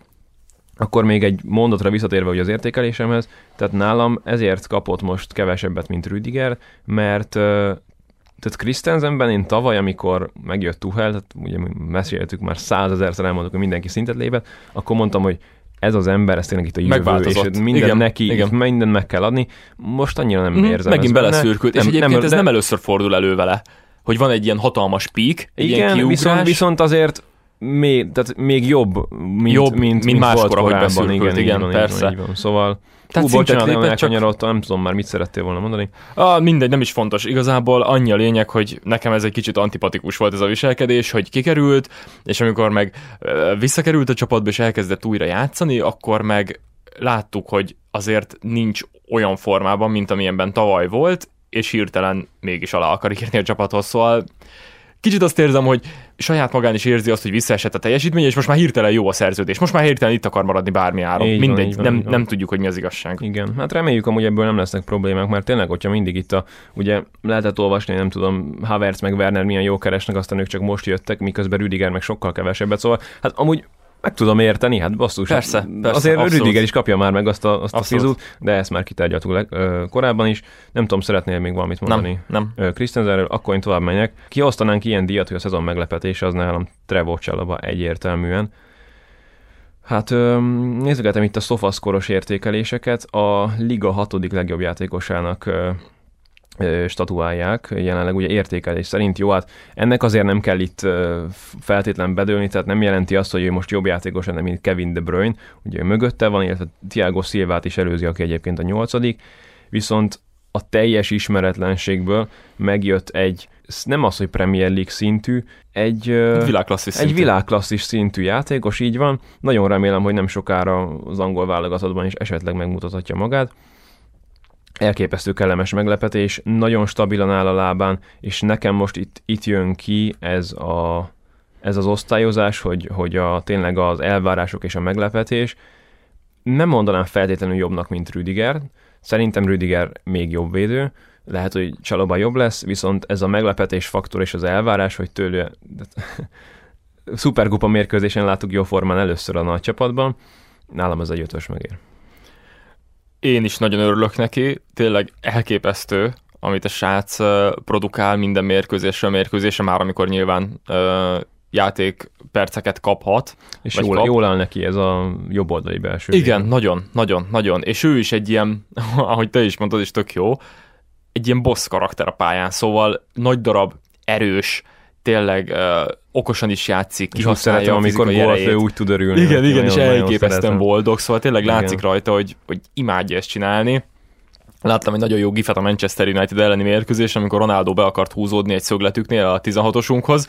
akkor még egy mondatra visszatérve hogy az értékelésemhez, tehát nálam ezért kapott most kevesebbet, mint Rüdiger, mert tehát Christensenben én tavaly, amikor megjött Tuhel, tehát ugye mi meséltük már százezerszer elmondtuk, hogy mindenki szintet lépett, akkor mondtam, hogy ez az ember, ez tényleg itt a jövő, és minden Igen, neki, igen. minden meg kell adni. Most annyira nem Mhm, érzem. megint beleszürkült, és egyébként ez de- nem először fordul elő vele, hogy van egy ilyen hatalmas pík, egy ilyen Igen, kiugrás, viszont, viszont azért még, tehát még jobb, mint, Jobb, mint, mint máskor, volt ahogy korábban. beszürkült, igen, igen, van, persze. Így van, így van. Szóval, Tehát hú, bocsánat, nagyon lépett, csak- elkanyarodtam, nem tudom már mit szerettél volna mondani. Ah, mindegy, nem is fontos. Igazából annyi a lényeg, hogy nekem ez egy kicsit antipatikus volt ez a viselkedés, hogy kikerült, és amikor meg visszakerült a csapatba és elkezdett újra játszani, akkor meg láttuk, hogy azért nincs olyan formában, mint amilyenben tavaly volt, és hirtelen mégis alá akar írni a csapathoz, szóval kicsit azt érzem, hogy saját magán is érzi azt, hogy visszaesett a teljesítmény, és most már hirtelen jó a szerződés. Most már hirtelen itt akar maradni bármi áron. Így Mindegy, van, nem, van. nem tudjuk, hogy mi az igazság. Igen, hát reméljük amúgy ebből nem lesznek problémák, mert tényleg, hogyha mindig itt a, ugye lehetett olvasni, nem tudom, Havertz meg Werner milyen jó keresnek, aztán ők csak most jöttek, miközben Rüdiger meg sokkal kevesebbet, szóval hát amúgy meg tudom érteni, hát basszus. Persze, hát persze, Azért abszolút. Rüdiger is kapja már meg azt a, azt a fizut, de ezt már kitárgyaltuk leg, ö, korábban is. Nem tudom, szeretnél még valamit mondani? Nem, nem. Ö, Christensenről, akkor én tovább menjek. Kiosztanánk ilyen díjat, hogy a szezon meglepetése az nálam Trevor Csalaba egyértelműen. Hát ö, nézgetem itt a szofaszkoros értékeléseket. A liga hatodik legjobb játékosának statuálják, jelenleg ugye értékelés szerint. Jó, hát ennek azért nem kell itt feltétlen bedőlni, tehát nem jelenti azt, hogy ő most jobb játékos lenne, mint Kevin De Bruyne, ugye ő mögötte van, illetve Thiago Silvát is előzi, aki egyébként a nyolcadik, viszont a teljes ismeretlenségből megjött egy, nem az, hogy Premier League szintű, egy, egy világklasszis, egy világklasszis szintű játékos, így van. Nagyon remélem, hogy nem sokára az angol válogatottban is esetleg megmutathatja magát elképesztő kellemes meglepetés, nagyon stabilan áll a lábán, és nekem most itt, itt jön ki ez, a, ez az osztályozás, hogy, hogy a, tényleg az elvárások és a meglepetés. Nem mondanám feltétlenül jobbnak, mint Rüdiger. Szerintem Rüdiger még jobb védő, lehet, hogy Csaloba jobb lesz, viszont ez a meglepetés faktor és az elvárás, hogy tőle szuperkupa mérkőzésen láttuk jó formán először a nagy csapatban, nálam ez egy ötös megér én is nagyon örülök neki, tényleg elképesztő, amit a srác produkál minden mérkőzésre, mérkőzésre, már amikor nyilván játék perceket kaphat. És jól, kap. jól áll neki ez a jobb oldali belső. Igen, végén. nagyon, nagyon, nagyon. És ő is egy ilyen, ahogy te is mondtad, is tök jó, egy ilyen boss karakter a pályán, szóval nagy darab, erős, tényleg uh, okosan is játszik, azt szeretem, amikor gólfő úgy tud örülni. Igen, igen, és elképesztően boldog, szóval tényleg igen. látszik rajta, hogy, hogy imádja ezt csinálni. Láttam egy nagyon jó gifet a Manchester United elleni mérkőzés, amikor Ronaldo be akart húzódni egy szögletüknél a 16-osunkhoz,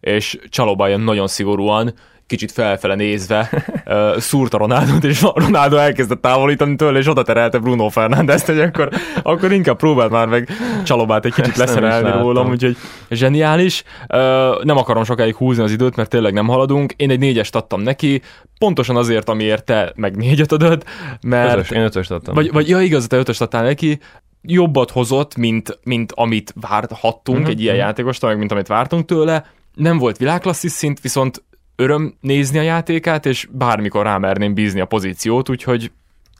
és Csalóba jön nagyon szigorúan, kicsit felfele nézve uh, szúrta Ronaldot, és Ronaldo elkezdett távolítani tőle, és oda terelte Bruno Fernandes, hogy akkor, akkor inkább próbált már meg Csalobát egy kicsit leszerelni rólam, úgyhogy zseniális. Uh, nem akarom sokáig húzni az időt, mert tényleg nem haladunk. Én egy négyest adtam neki, pontosan azért, amiért te meg négyet adod, mert... Ötös, én ötöst adtam. Vagy, vagy ja, igaz, te ötöst adtál neki, jobbat hozott, mint, mint amit várhattunk uh-huh. egy ilyen uh-huh. játékostól, meg mint amit vártunk tőle. Nem volt világklasszis szint, viszont öröm nézni a játékát, és bármikor rámerném bízni a pozíciót, úgyhogy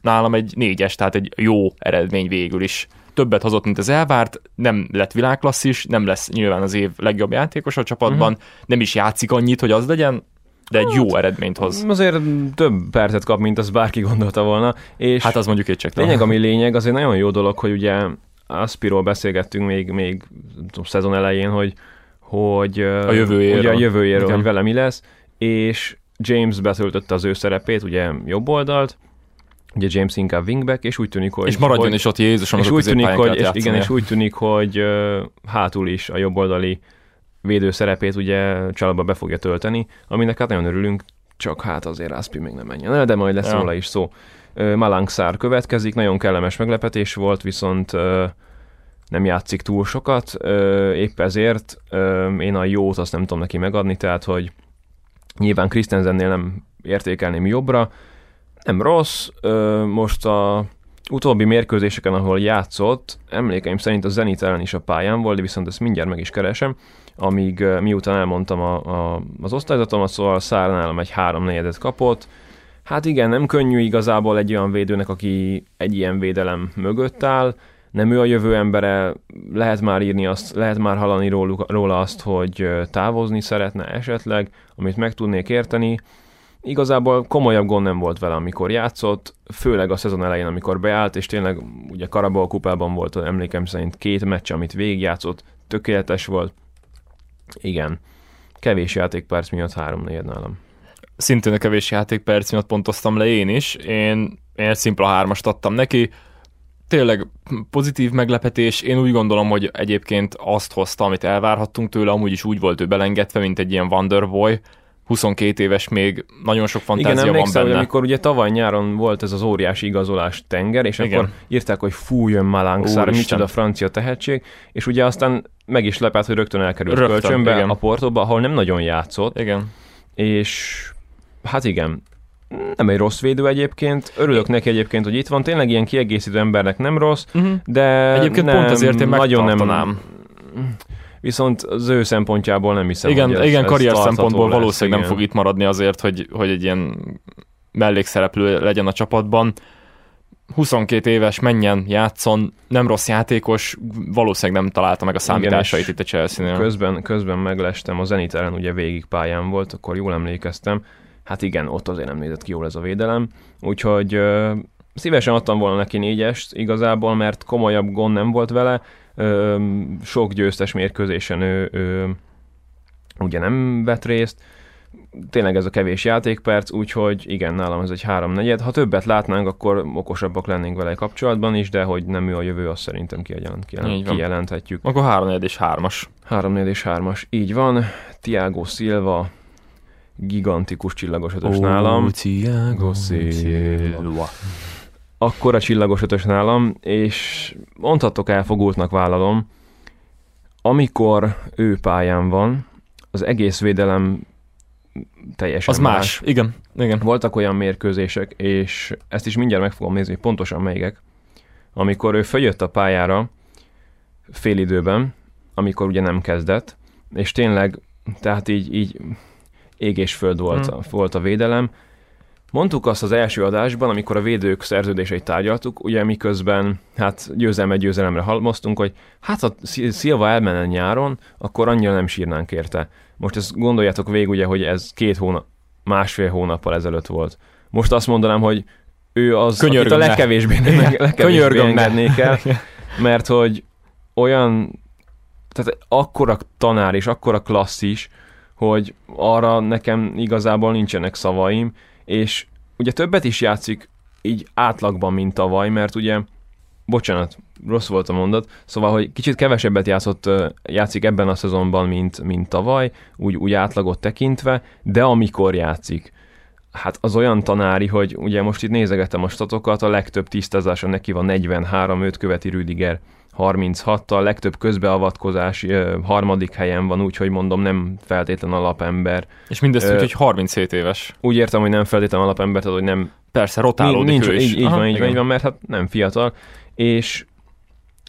nálam egy négyes, tehát egy jó eredmény végül is. Többet hozott, mint az elvárt, nem lett világklasszis, nem lesz nyilván az év legjobb játékos a csapatban, uh-huh. nem is játszik annyit, hogy az legyen, de egy jó hát, eredményt hoz. Azért több percet kap, mint az bárki gondolta volna. És hát az mondjuk egy csak. Lényeg, ami lényeg, az egy nagyon jó dolog, hogy ugye Aspiról beszélgettünk még, még tudom, szezon elején, hogy, hogy a jövőjéről, ugye a jövőjéről hogy vele mi lesz, és James betöltötte az ő szerepét, ugye jobb oldalt, ugye James inkább wingback, és úgy tűnik, hogy... És maradjon hogy, is ott Jézus, és úgy tűnik, hogy, és igen, és úgy tűnik, hogy uh, hátul is a jobb oldali védő szerepét ugye családba be fogja tölteni, aminek hát nagyon örülünk, csak hát azért Aspi még nem menjen el, de majd lesz ja. róla is szó. Uh, Malangszár következik, nagyon kellemes meglepetés volt, viszont uh, nem játszik túl sokat, épp ezért én a jót azt nem tudom neki megadni, tehát hogy Nyilván Christensennél nem értékelném jobbra. Nem rossz, most a utóbbi mérkőzéseken, ahol játszott, emlékeim szerint a Zenit ellen is a pályán volt, de viszont ezt mindjárt meg is keresem, amíg miután elmondtam a, a, az osztályzatomat, szóval Szárnálam egy három negyedet kapott. Hát igen, nem könnyű igazából egy olyan védőnek, aki egy ilyen védelem mögött áll, nem ő a jövő embere, lehet már írni azt, lehet már hallani róla, róla azt, hogy távozni szeretne esetleg, amit meg tudnék érteni. Igazából komolyabb gond nem volt vele, amikor játszott, főleg a szezon elején, amikor beállt, és tényleg ugye Karabal kupában volt emlékem szerint két meccs, amit végigjátszott, tökéletes volt. Igen, kevés játékperc miatt három négy nálam. Szintén a kevés játékperc miatt pontoztam le én is. Én, én egy szimpla hármast adtam neki, tényleg pozitív meglepetés. Én úgy gondolom, hogy egyébként azt hozta, amit elvárhattunk tőle, amúgy is úgy volt ő belengedve, mint egy ilyen Wonderboy, 22 éves még, nagyon sok fantázia Igen, van benne. hogy amikor ugye tavaly nyáron volt ez az óriási igazolás tenger, és Igen. akkor írták, hogy fú, jön Malangszár, micsoda francia tehetség, és ugye aztán meg is lepett, hogy rögtön elkerült rögtön, kölcsönbe igen. a Portóba, ahol nem nagyon játszott. Igen. És hát igen, nem egy rossz védő egyébként. Örülök neki egyébként, hogy itt van. Tényleg ilyen kiegészítő embernek nem rossz, uh-huh. de Egyébként nem, pont ezért én nagyon nem viszont az ő szempontjából nem hiszem, igen, hogy ez, igen, ez karrier szempontból lesz, valószínűleg igen. nem fog itt maradni azért, hogy, hogy egy ilyen mellékszereplő legyen a csapatban. 22 éves, menjen, játszon, nem rossz játékos, valószínűleg nem találta meg a számításait Igen, itt a Chelsea-nél. Közben, közben meglestem, a Zenit ellen ugye végig pályán volt, akkor jól emlékeztem, hát igen, ott azért nem nézett ki jól ez a védelem, úgyhogy szívesen adtam volna neki négyest igazából, mert komolyabb gond nem volt vele, ö, sok győztes mérkőzésen ő, ő ugye nem vett részt, tényleg ez a kevés játékperc, úgyhogy igen, nálam ez egy háromnegyed. Ha többet látnánk, akkor okosabbak lennénk vele kapcsolatban is, de hogy nem ő a jövő, azt szerintem kijelent, kijelent, kijelenthetjük. Akkor háromnegyed és hármas. Háromnegyed és hármas, így van. Tiago Silva, gigantikus csillagos ötös oh, nálam. Tiago Silva. Akkor a csillagos ötös nálam, és mondhatok elfogultnak vállalom, amikor ő pályán van, az egész védelem teljesen Az más. más. Igen, igen. Voltak olyan mérkőzések, és ezt is mindjárt meg fogom nézni, pontosan melyikek, amikor ő följött a pályára fél időben, amikor ugye nem kezdett, és tényleg, tehát így, így ég és föld volt, hmm. volt a védelem. Mondtuk azt az első adásban, amikor a védők szerződéseit tárgyaltuk, ugye miközben hát győzelme győzelemre halmoztunk, hogy hát ha Szilva elmenne nyáron, akkor annyira nem sírnánk érte. Most ezt gondoljátok végig ugye, hogy ez két hónap, másfél hónappal ezelőtt volt. Most azt mondanám, hogy ő az, Könyörgöm akit a legkevésbé, legkevésbé engednék el, mert hogy olyan, tehát akkora tanár és akkora klasszis, hogy arra nekem igazából nincsenek szavaim, és ugye többet is játszik így átlagban, mint tavaly, mert ugye, bocsánat, rossz volt a mondat, szóval, hogy kicsit kevesebbet játszott, játszik ebben a szezonban, mint, mint tavaly, úgy, úgy átlagot tekintve, de amikor játszik, hát az olyan tanári, hogy ugye most itt nézegettem a statokat, a legtöbb tisztázása neki van 43, őt követi Rüdiger 36-tal, legtöbb közbeavatkozás harmadik helyen van, úgyhogy mondom, nem feltétlen alapember. És mindezt úgy, hogy 37 éves. Úgy értem, hogy nem feltétlen alapember, tehát hogy nem... Persze, rotálódik nincs, ő is. Így, így, Aha, van, így, van, így van, mert hát nem fiatal. És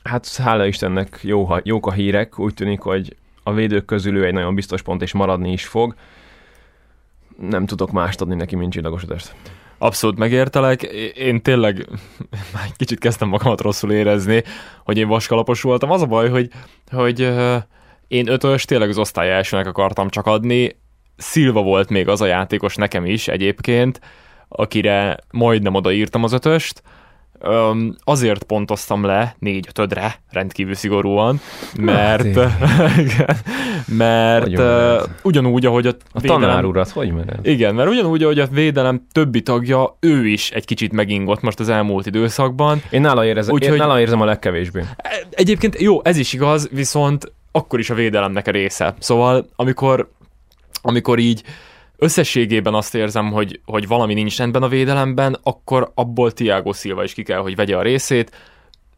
hát hála Istennek jó, jók a hírek, úgy tűnik, hogy a védők közül ő egy nagyon biztos pont, és maradni is fog. Nem tudok mást adni neki, mint csillagos Abszolút megértelek. Én tényleg már kicsit kezdtem magamat rosszul érezni, hogy én vaskalapos voltam. Az a baj, hogy, hogy én ötös tényleg az osztály elsőnek akartam csak adni. Szilva volt még az a játékos nekem is egyébként, akire majdnem odaírtam az ötöst, Öm, azért pontoztam le négy ötödre, rendkívül szigorúan, mert, hát mert uh, ugyanúgy, ahogy a, a védelem, tanár urat, hogy mered? Igen, mert ugyanúgy, ahogy a védelem többi tagja, ő is egy kicsit megingott most az elmúlt időszakban. Én nála, érezem, úgy, én nála érzem a legkevésbé. E, egyébként jó, ez is igaz, viszont akkor is a védelemnek a része. Szóval, amikor, amikor így összességében azt érzem, hogy, hogy valami nincs rendben a védelemben, akkor abból Tiago Silva is ki kell, hogy vegye a részét.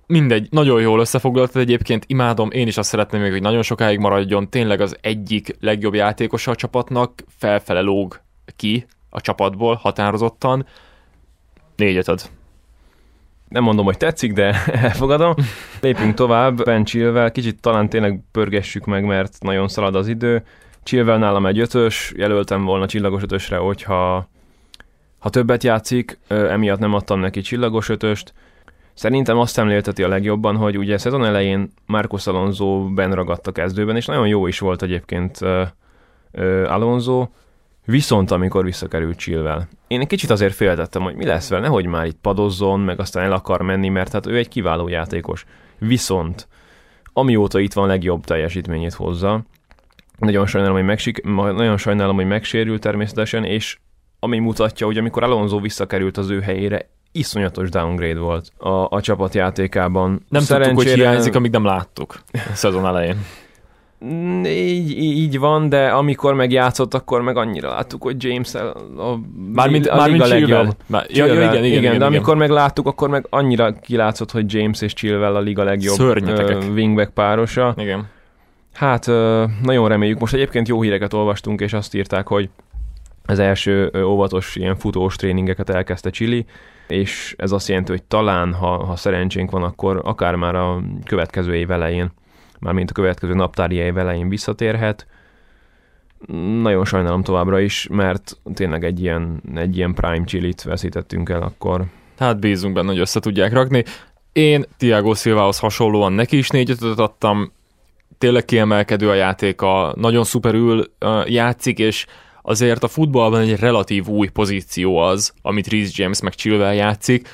Mindegy, nagyon jól összefoglaltad egyébként, imádom, én is azt szeretném még, hogy nagyon sokáig maradjon, tényleg az egyik legjobb játékosa a csapatnak, felfele lóg ki a csapatból határozottan. Négyet ad. Nem mondom, hogy tetszik, de elfogadom. Lépjünk tovább, Ben kicsit talán tényleg pörgessük meg, mert nagyon szalad az idő. Chilwell nálam egy ötös, jelöltem volna csillagos ötösre, hogyha ha többet játszik, emiatt nem adtam neki csillagos ötöst. Szerintem azt szemlélteti a legjobban, hogy ugye szezon elején Marcos Alonso ben ragadt a kezdőben, és nagyon jó is volt egyébként Alonso, viszont amikor visszakerült Chilwell. Én egy kicsit azért féltettem, hogy mi lesz vele, nehogy már itt padozzon, meg aztán el akar menni, mert hát ő egy kiváló játékos. Viszont amióta itt van legjobb teljesítményét hozza, nagyon sajnálom, hogy, megsik- nagyon sajnálom, hogy megsérült természetesen, és ami mutatja, hogy amikor Alonso visszakerült az ő helyére, iszonyatos downgrade volt a, a csapatjátékában. Nem Szerencsére... tudtuk, hogy hiányzik, amíg nem láttuk a szezon elején. Így, így van, de amikor megjátszott, akkor meg annyira láttuk, hogy James a, a, mármint, a, mármint a legjobb. Már, ja, ja, igen, igen, igen, igen, de amikor meg megláttuk, akkor meg annyira kilátszott, hogy James és Chilwell a liga legjobb uh, wingback párosa. Igen. Hát nagyon reméljük. Most egyébként jó híreket olvastunk, és azt írták, hogy az első óvatos ilyen futós tréningeket elkezdte Chili, és ez azt jelenti, hogy talán, ha, ha szerencsénk van, akkor akár már a következő év elején, mármint a következő naptári év elején visszatérhet. Nagyon sajnálom továbbra is, mert tényleg egy ilyen, egy ilyen prime chilit veszítettünk el akkor. Hát bízunk benne, hogy össze tudják rakni. Én Tiago Silvához hasonlóan neki is négyet adtam, tényleg kiemelkedő a játéka, nagyon szuperül játszik, és azért a futballban egy relatív új pozíció az, amit Reece James meg Chilwell játszik.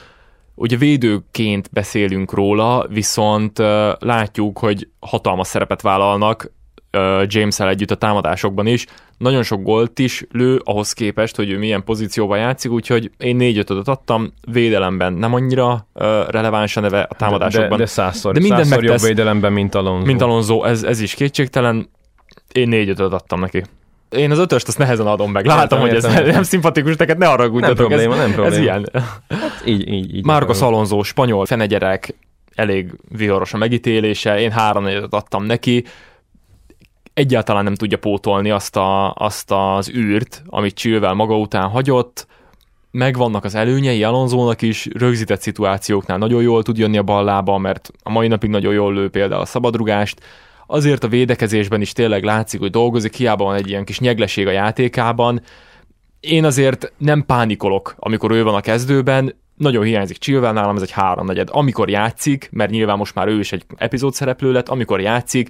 ugye védőként beszélünk róla, viszont látjuk, hogy hatalmas szerepet vállalnak James-el együtt a támadásokban is. Nagyon sok gólt is lő ahhoz képest, hogy ő milyen pozícióban játszik, úgyhogy én négy ötöt adtam, védelemben nem annyira uh, releváns a neve a támadásokban. De, de százszor, De mindent százszor jobb védelemben, mint Alonso. Mint Alonso, ez, ez is kétségtelen. Én négy ötöt adtam neki. Én az ötöst azt nehezen adom meg. Látom, Értem, hogy ez értem. nem szimpatikus, neked ne haragudjatok. Nem probléma, ez, nem probléma. Ez ilyen. Így, így, így. Marcos Alonso, spanyol fenegyerek, elég viharos a megítélése, én három adtam neki, egyáltalán nem tudja pótolni azt, a, azt az űrt, amit Csillvel maga után hagyott, megvannak az előnyei Alonzónak is, rögzített szituációknál nagyon jól tud jönni a ballába, mert a mai napig nagyon jól lő például a szabadrugást, azért a védekezésben is tényleg látszik, hogy dolgozik, hiába van egy ilyen kis nyegleség a játékában. Én azért nem pánikolok, amikor ő van a kezdőben, nagyon hiányzik Chilwell, nálam ez egy háromnegyed. Amikor játszik, mert nyilván most már ő is egy epizód szereplő lett, amikor játszik,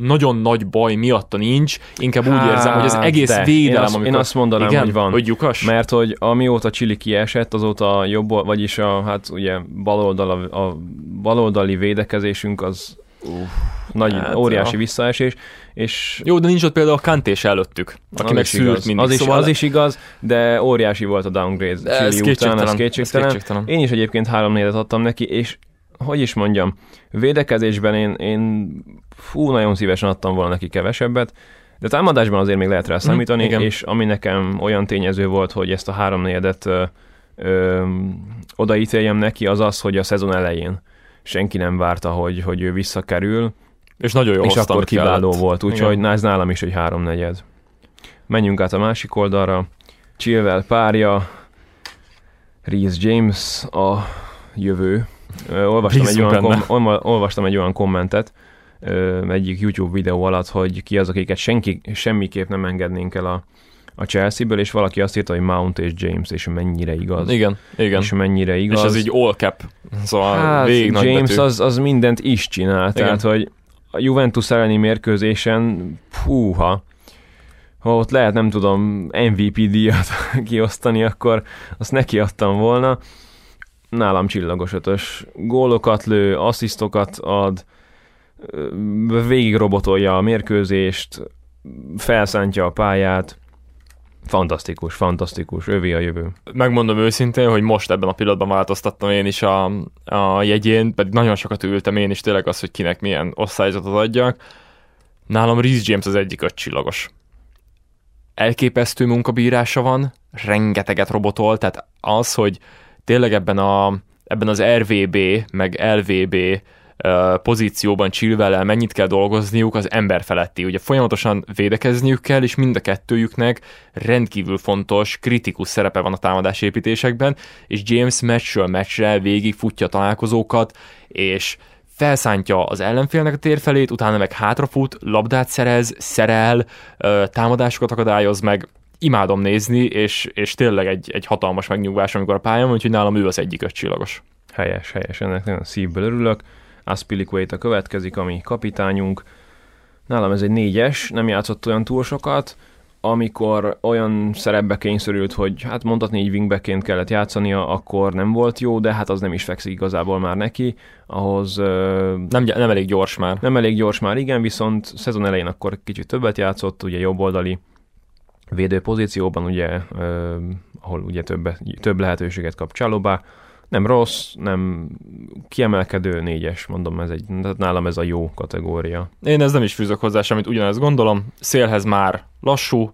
nagyon nagy baj miatta nincs, inkább úgy érzem, hogy az Hát, egész de. védelem, Én azt- amikor... én azt mondanám, igen, hogy van. Hogy lyukas? Mert hogy amióta Chili kiesett, azóta a jobb, vagyis a, hát ugye baloldal, a, a baloldali védekezésünk az uff, nagy, Hát, hát, óriási ja. visszaesés, és Jó, de nincs ott például a Kantés előttük, aki az meg is szűrt igaz. mindig. Az is, szóval az is igaz, de óriási volt a downgrade Ez után, kétségtelen, ez ez kétségtelen. kétségtelen. Én is egyébként három négyet adtam neki, és hogy is mondjam, védekezésben én, én fú, nagyon szívesen adtam volna neki kevesebbet, de támadásban azért még lehet rá számítani, igen. és ami nekem olyan tényező volt, hogy ezt a három ö, ö, odaítéljem neki, az az, hogy a szezon elején senki nem várta, hogy, hogy ő visszakerül, És nagyon jó és akkor kiváló kellett. volt, úgyhogy ez nálam is egy háromnegyed. Menjünk át a másik oldalra. Chilwell párja, Reese James a jövő. Olvastam egy, olyan kom- olva- olvastam egy olyan kommentet egyik YouTube videó alatt, hogy ki az, akiket senki, semmiképp nem engednénk el a, a Chelsea-ből, és valaki azt írta, hogy Mount és James, és mennyire igaz. Igen, igen. És mennyire igaz. És az így all cap. Szóval Hát, végig James az, az mindent is csinál, tehát hogy a Juventus elleni mérkőzésen, húha, ha ott lehet, nem tudom, MVP díjat kiosztani, akkor azt neki adtam volna. Nálam csillagos ötös. Gólokat lő, asszisztokat ad, végig robotolja a mérkőzést, felszántja a pályát. Fantasztikus, fantasztikus, övé a jövő. Megmondom őszintén, hogy most ebben a pillanatban változtattam én is a, a jegyén, pedig nagyon sokat ültem én is tényleg az, hogy kinek milyen osztályzatot adjak. Nálam Reece James az egyik ötcsillagos. Elképesztő munkabírása van, rengeteget robotol, tehát az, hogy tényleg ebben, a, ebben az RVB, meg LVB pozícióban Chilwell-el mennyit kell dolgozniuk, az ember feletti. Ugye folyamatosan védekezniük kell, és mind a kettőjüknek rendkívül fontos, kritikus szerepe van a támadásépítésekben, és James meccsről meccsre végig futja a találkozókat, és felszántja az ellenfélnek a térfelét, utána meg hátrafut, labdát szerez, szerel, támadásokat akadályoz meg, imádom nézni, és, és tényleg egy, egy hatalmas megnyugvás, amikor a pályán, van, úgyhogy nálam ő az egyik ötcsillagos. Helyes, helyes, ennek nagyon szívből örülök. Aspilicueta következik, ami kapitányunk. Nálam ez egy négyes, nem játszott olyan túl sokat, amikor olyan szerepbe kényszerült, hogy hát mondhatni így wingbackként kellett játszania, akkor nem volt jó, de hát az nem is fekszik igazából már neki. Ahhoz Nem, nem elég gyors már. nem elég gyors már, igen, viszont szezon elején akkor kicsit többet játszott, ugye jobboldali védő pozícióban, ugye, ö, ahol ugye több, több lehetőséget kap Csalobá. Nem rossz, nem kiemelkedő négyes, mondom, ez egy, tehát nálam ez a jó kategória. Én ez nem is fűzök hozzá semmit, ugyanezt gondolom. Szélhez már lassú,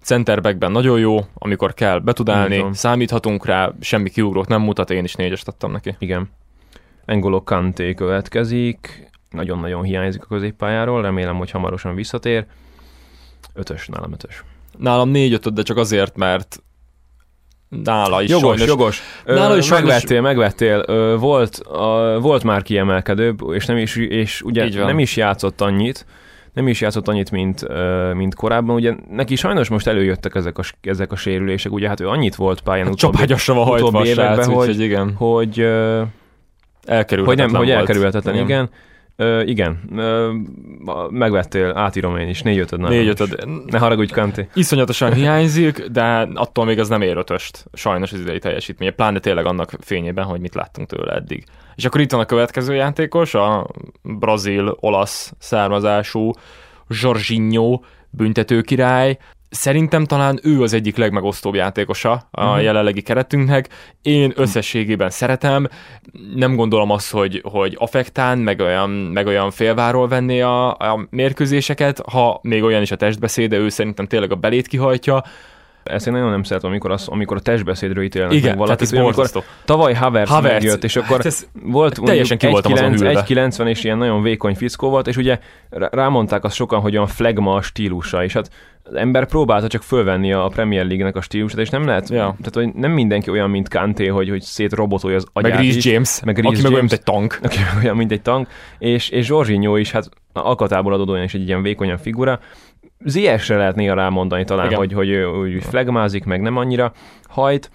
centerbackben nagyon jó, amikor kell be tud Így állni, van. számíthatunk rá, semmi kiugrót nem mutat, én is négyest adtam neki. Igen. Engolo Kanté következik, nagyon-nagyon hiányzik a középpályáról, remélem, hogy hamarosan visszatér. Ötös, nálam ötös. Nálam négy ötöt, de csak azért, mert nála is Jogos, sajnos, jogos. Nála is sajnos- megvettél, megvettél. Ö, volt, a, volt már kiemelkedőbb, és nem is, és ugye nem is játszott annyit, nem is játszott annyit, mint, mint korábban. Ugye neki sajnos most előjöttek ezek a, ezek a sérülések, ugye hát ő annyit volt pályán utóbbi, csapágyasra van hajtva utóbbi években, úgyhogy hogy- igen. hogy, ö, hogy Elkerülhetetlen nem, hogy volt. elkerülhetetlen, igen. Ö, igen, ö, megvettél, átírom én is, négy ötöd nálam Négy ötöd. Ne haragudj, Kanti. Iszonyatosan hiányzik, de attól még az nem ér ötöst, sajnos az idei teljesítménye, pláne tényleg annak fényében, hogy mit láttunk tőle eddig. És akkor itt van a következő játékos, a brazil-olasz származású Jorginho büntetőkirály, Szerintem talán ő az egyik legmegosztóbb játékosa a Mhm. jelenlegi keretünknek. Én összességében szeretem, nem gondolom azt, hogy, hogy affektán, meg olyan, meg olyan félváról venné a, a mérkőzéseket, ha még olyan is a testbeszéde, ő szerintem tényleg a belét kihajtja. Ezt én nagyon nem szeretem, amikor, az, amikor a testbeszédről ítélnek Igen, meg valakit. hogy amikor tavaly Havertz, Havertz, megjött, és akkor hát ez volt teljesen ki voltam azon 1,9 hűlve. 1,90 és ilyen nagyon vékony fickó volt, és ugye rá- rámondták azt sokan, hogy olyan flagma a stílusa, és hát az ember próbálta csak fölvenni a Premier League-nek a stílusát, és nem lehet, Ja. tehát hogy nem mindenki olyan, mint Kanté, hogy, hogy szétrobotolja az agyát meg Reece James, meg aki Reece meg olyan, James. mint egy tank. aki olyan, mint egy tank, és, és Zsorzsinyó is, hát alkatából adódóan is egy ilyen vékonyan figura. Ziyechre lehet néha rámondani talán, Igen. hogy, hogy ő úgy flagmázik, meg nem annyira hajt,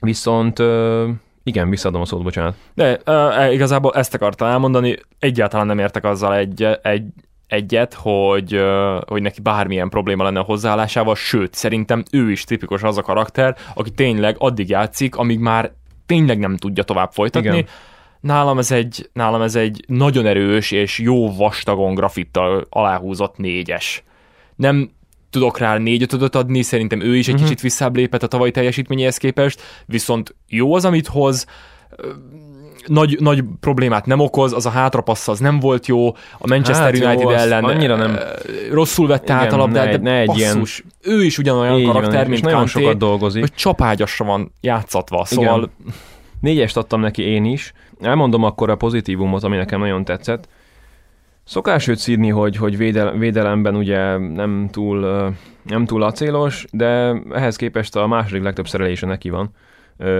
viszont ö, igen, visszaadom a szót, bocsánat. De uh, igazából ezt akartam elmondani, egyáltalán nem értek azzal egy, egy, egyet, hogy, uh, hogy neki bármilyen probléma lenne a hozzáállásával, sőt, szerintem ő is tipikus az a karakter, aki tényleg addig játszik, amíg már tényleg nem tudja tovább folytatni. Igen. Nálam ez, egy, nálam ez egy nagyon erős és jó vastagon grafittal aláhúzott négyes. Nem tudok rá négy ötödöt adni, szerintem ő is egy Mhm. kicsit visszább lépett a tavalyi teljesítményéhez képest, viszont jó az, amit hoz, nagy, nagy problémát nem okoz, az a hátrapassz az nem volt jó, a Manchester Hát jó, United azt ellen annyira nem. rosszul vette Igen, át a labdát, ne de ne egy ilyen- basszus, ő is ugyanolyan Így van, karakter, és mint nagyon Kanté, sokat dolgozik. hogy csapágyasra van játszatva, szóval Négyest adtam neki én is. Elmondom akkor a pozitívumot, ami nekem nagyon tetszett. Szokás őt szídni, hogy, hogy védel, védelemben ugye nem túl, nem túl acélos, de ehhez képest a második legtöbb szerelése neki van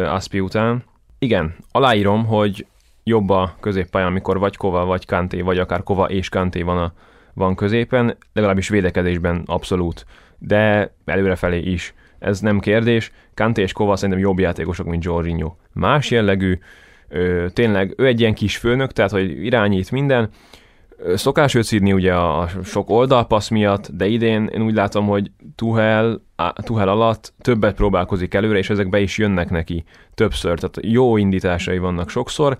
Aspi után. Igen, aláírom, hogy jobb a középpályán, amikor vagy Kova, vagy Kanté, vagy akár Kova és Kanté van, a, van középen, legalábbis védekezésben abszolút, de előrefelé is. Ez nem kérdés. Kanté és Kova szerintem jobb játékosok, mint Jorginho. Más jellegű, ö, tényleg ő egy ilyen kis főnök, tehát hogy irányít minden. Szokás őt szídni ugye a sok oldalpassz miatt, de idén én úgy látom, hogy Tuhel, Tuhel alatt többet próbálkozik előre, és ezek be is jönnek neki többször. Tehát jó indításai vannak sokszor.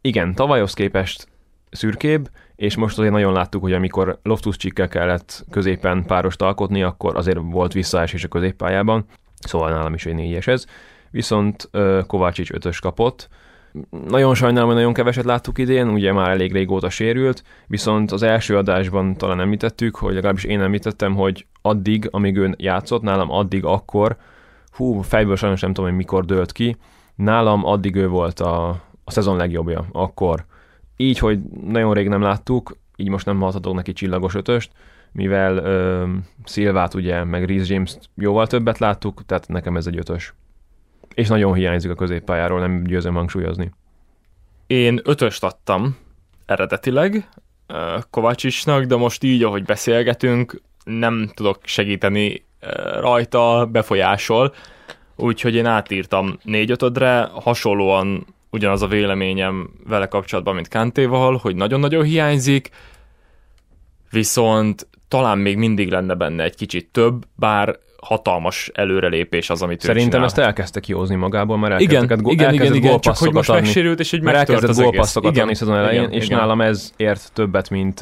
Igen, tavalyhoz képest szürkébb, és most azért nagyon láttuk, hogy amikor loftus csikkel kellett középen párost alkotni, akkor azért volt visszaesés a középpályában, szóval nálam is egy négyes ez. Viszont Kovácsics ötös kapott. Nagyon sajnálom, hogy nagyon keveset láttuk idén, ugye már elég régóta sérült, viszont az első adásban talán említettük, hogy legalábbis én említettem, hogy addig, amíg ő játszott, nálam addig akkor, hú, fejből sajnos nem tudom, hogy mikor dőlt ki, nálam addig ő volt a, a szezon legjobbja, akkor. Így, hogy nagyon rég nem láttuk, így most nem adhatok neki csillagos ötöst, mivel ö, Szilvát ugye, meg Reece James jóval többet láttuk, tehát nekem ez egy ötös. És nagyon hiányzik a középpályáról, nem győzöm hangsúlyozni. Én ötöst adtam eredetileg ö, Kovácsisnak, de most így, ahogy beszélgetünk, nem tudok segíteni rajta, befolyásol, úgyhogy én átírtam négy ötödre, hasonlóan ugyanaz a véleményem vele kapcsolatban, mint Kantéval, hogy nagyon-nagyon hiányzik, viszont talán még mindig lenne benne egy kicsit több, bár hatalmas előrelépés az, amit ő Szerintem ezt elkezdte kihozni magából, mert igen, elkezdett, gó- igen, igen, elkezdett igen, csak hogy most adni. megsérült, és egy Mert elkezdett az egész. gólpasszokat adni szezon elején, igen, és igen. nálam ez ért többet, mint,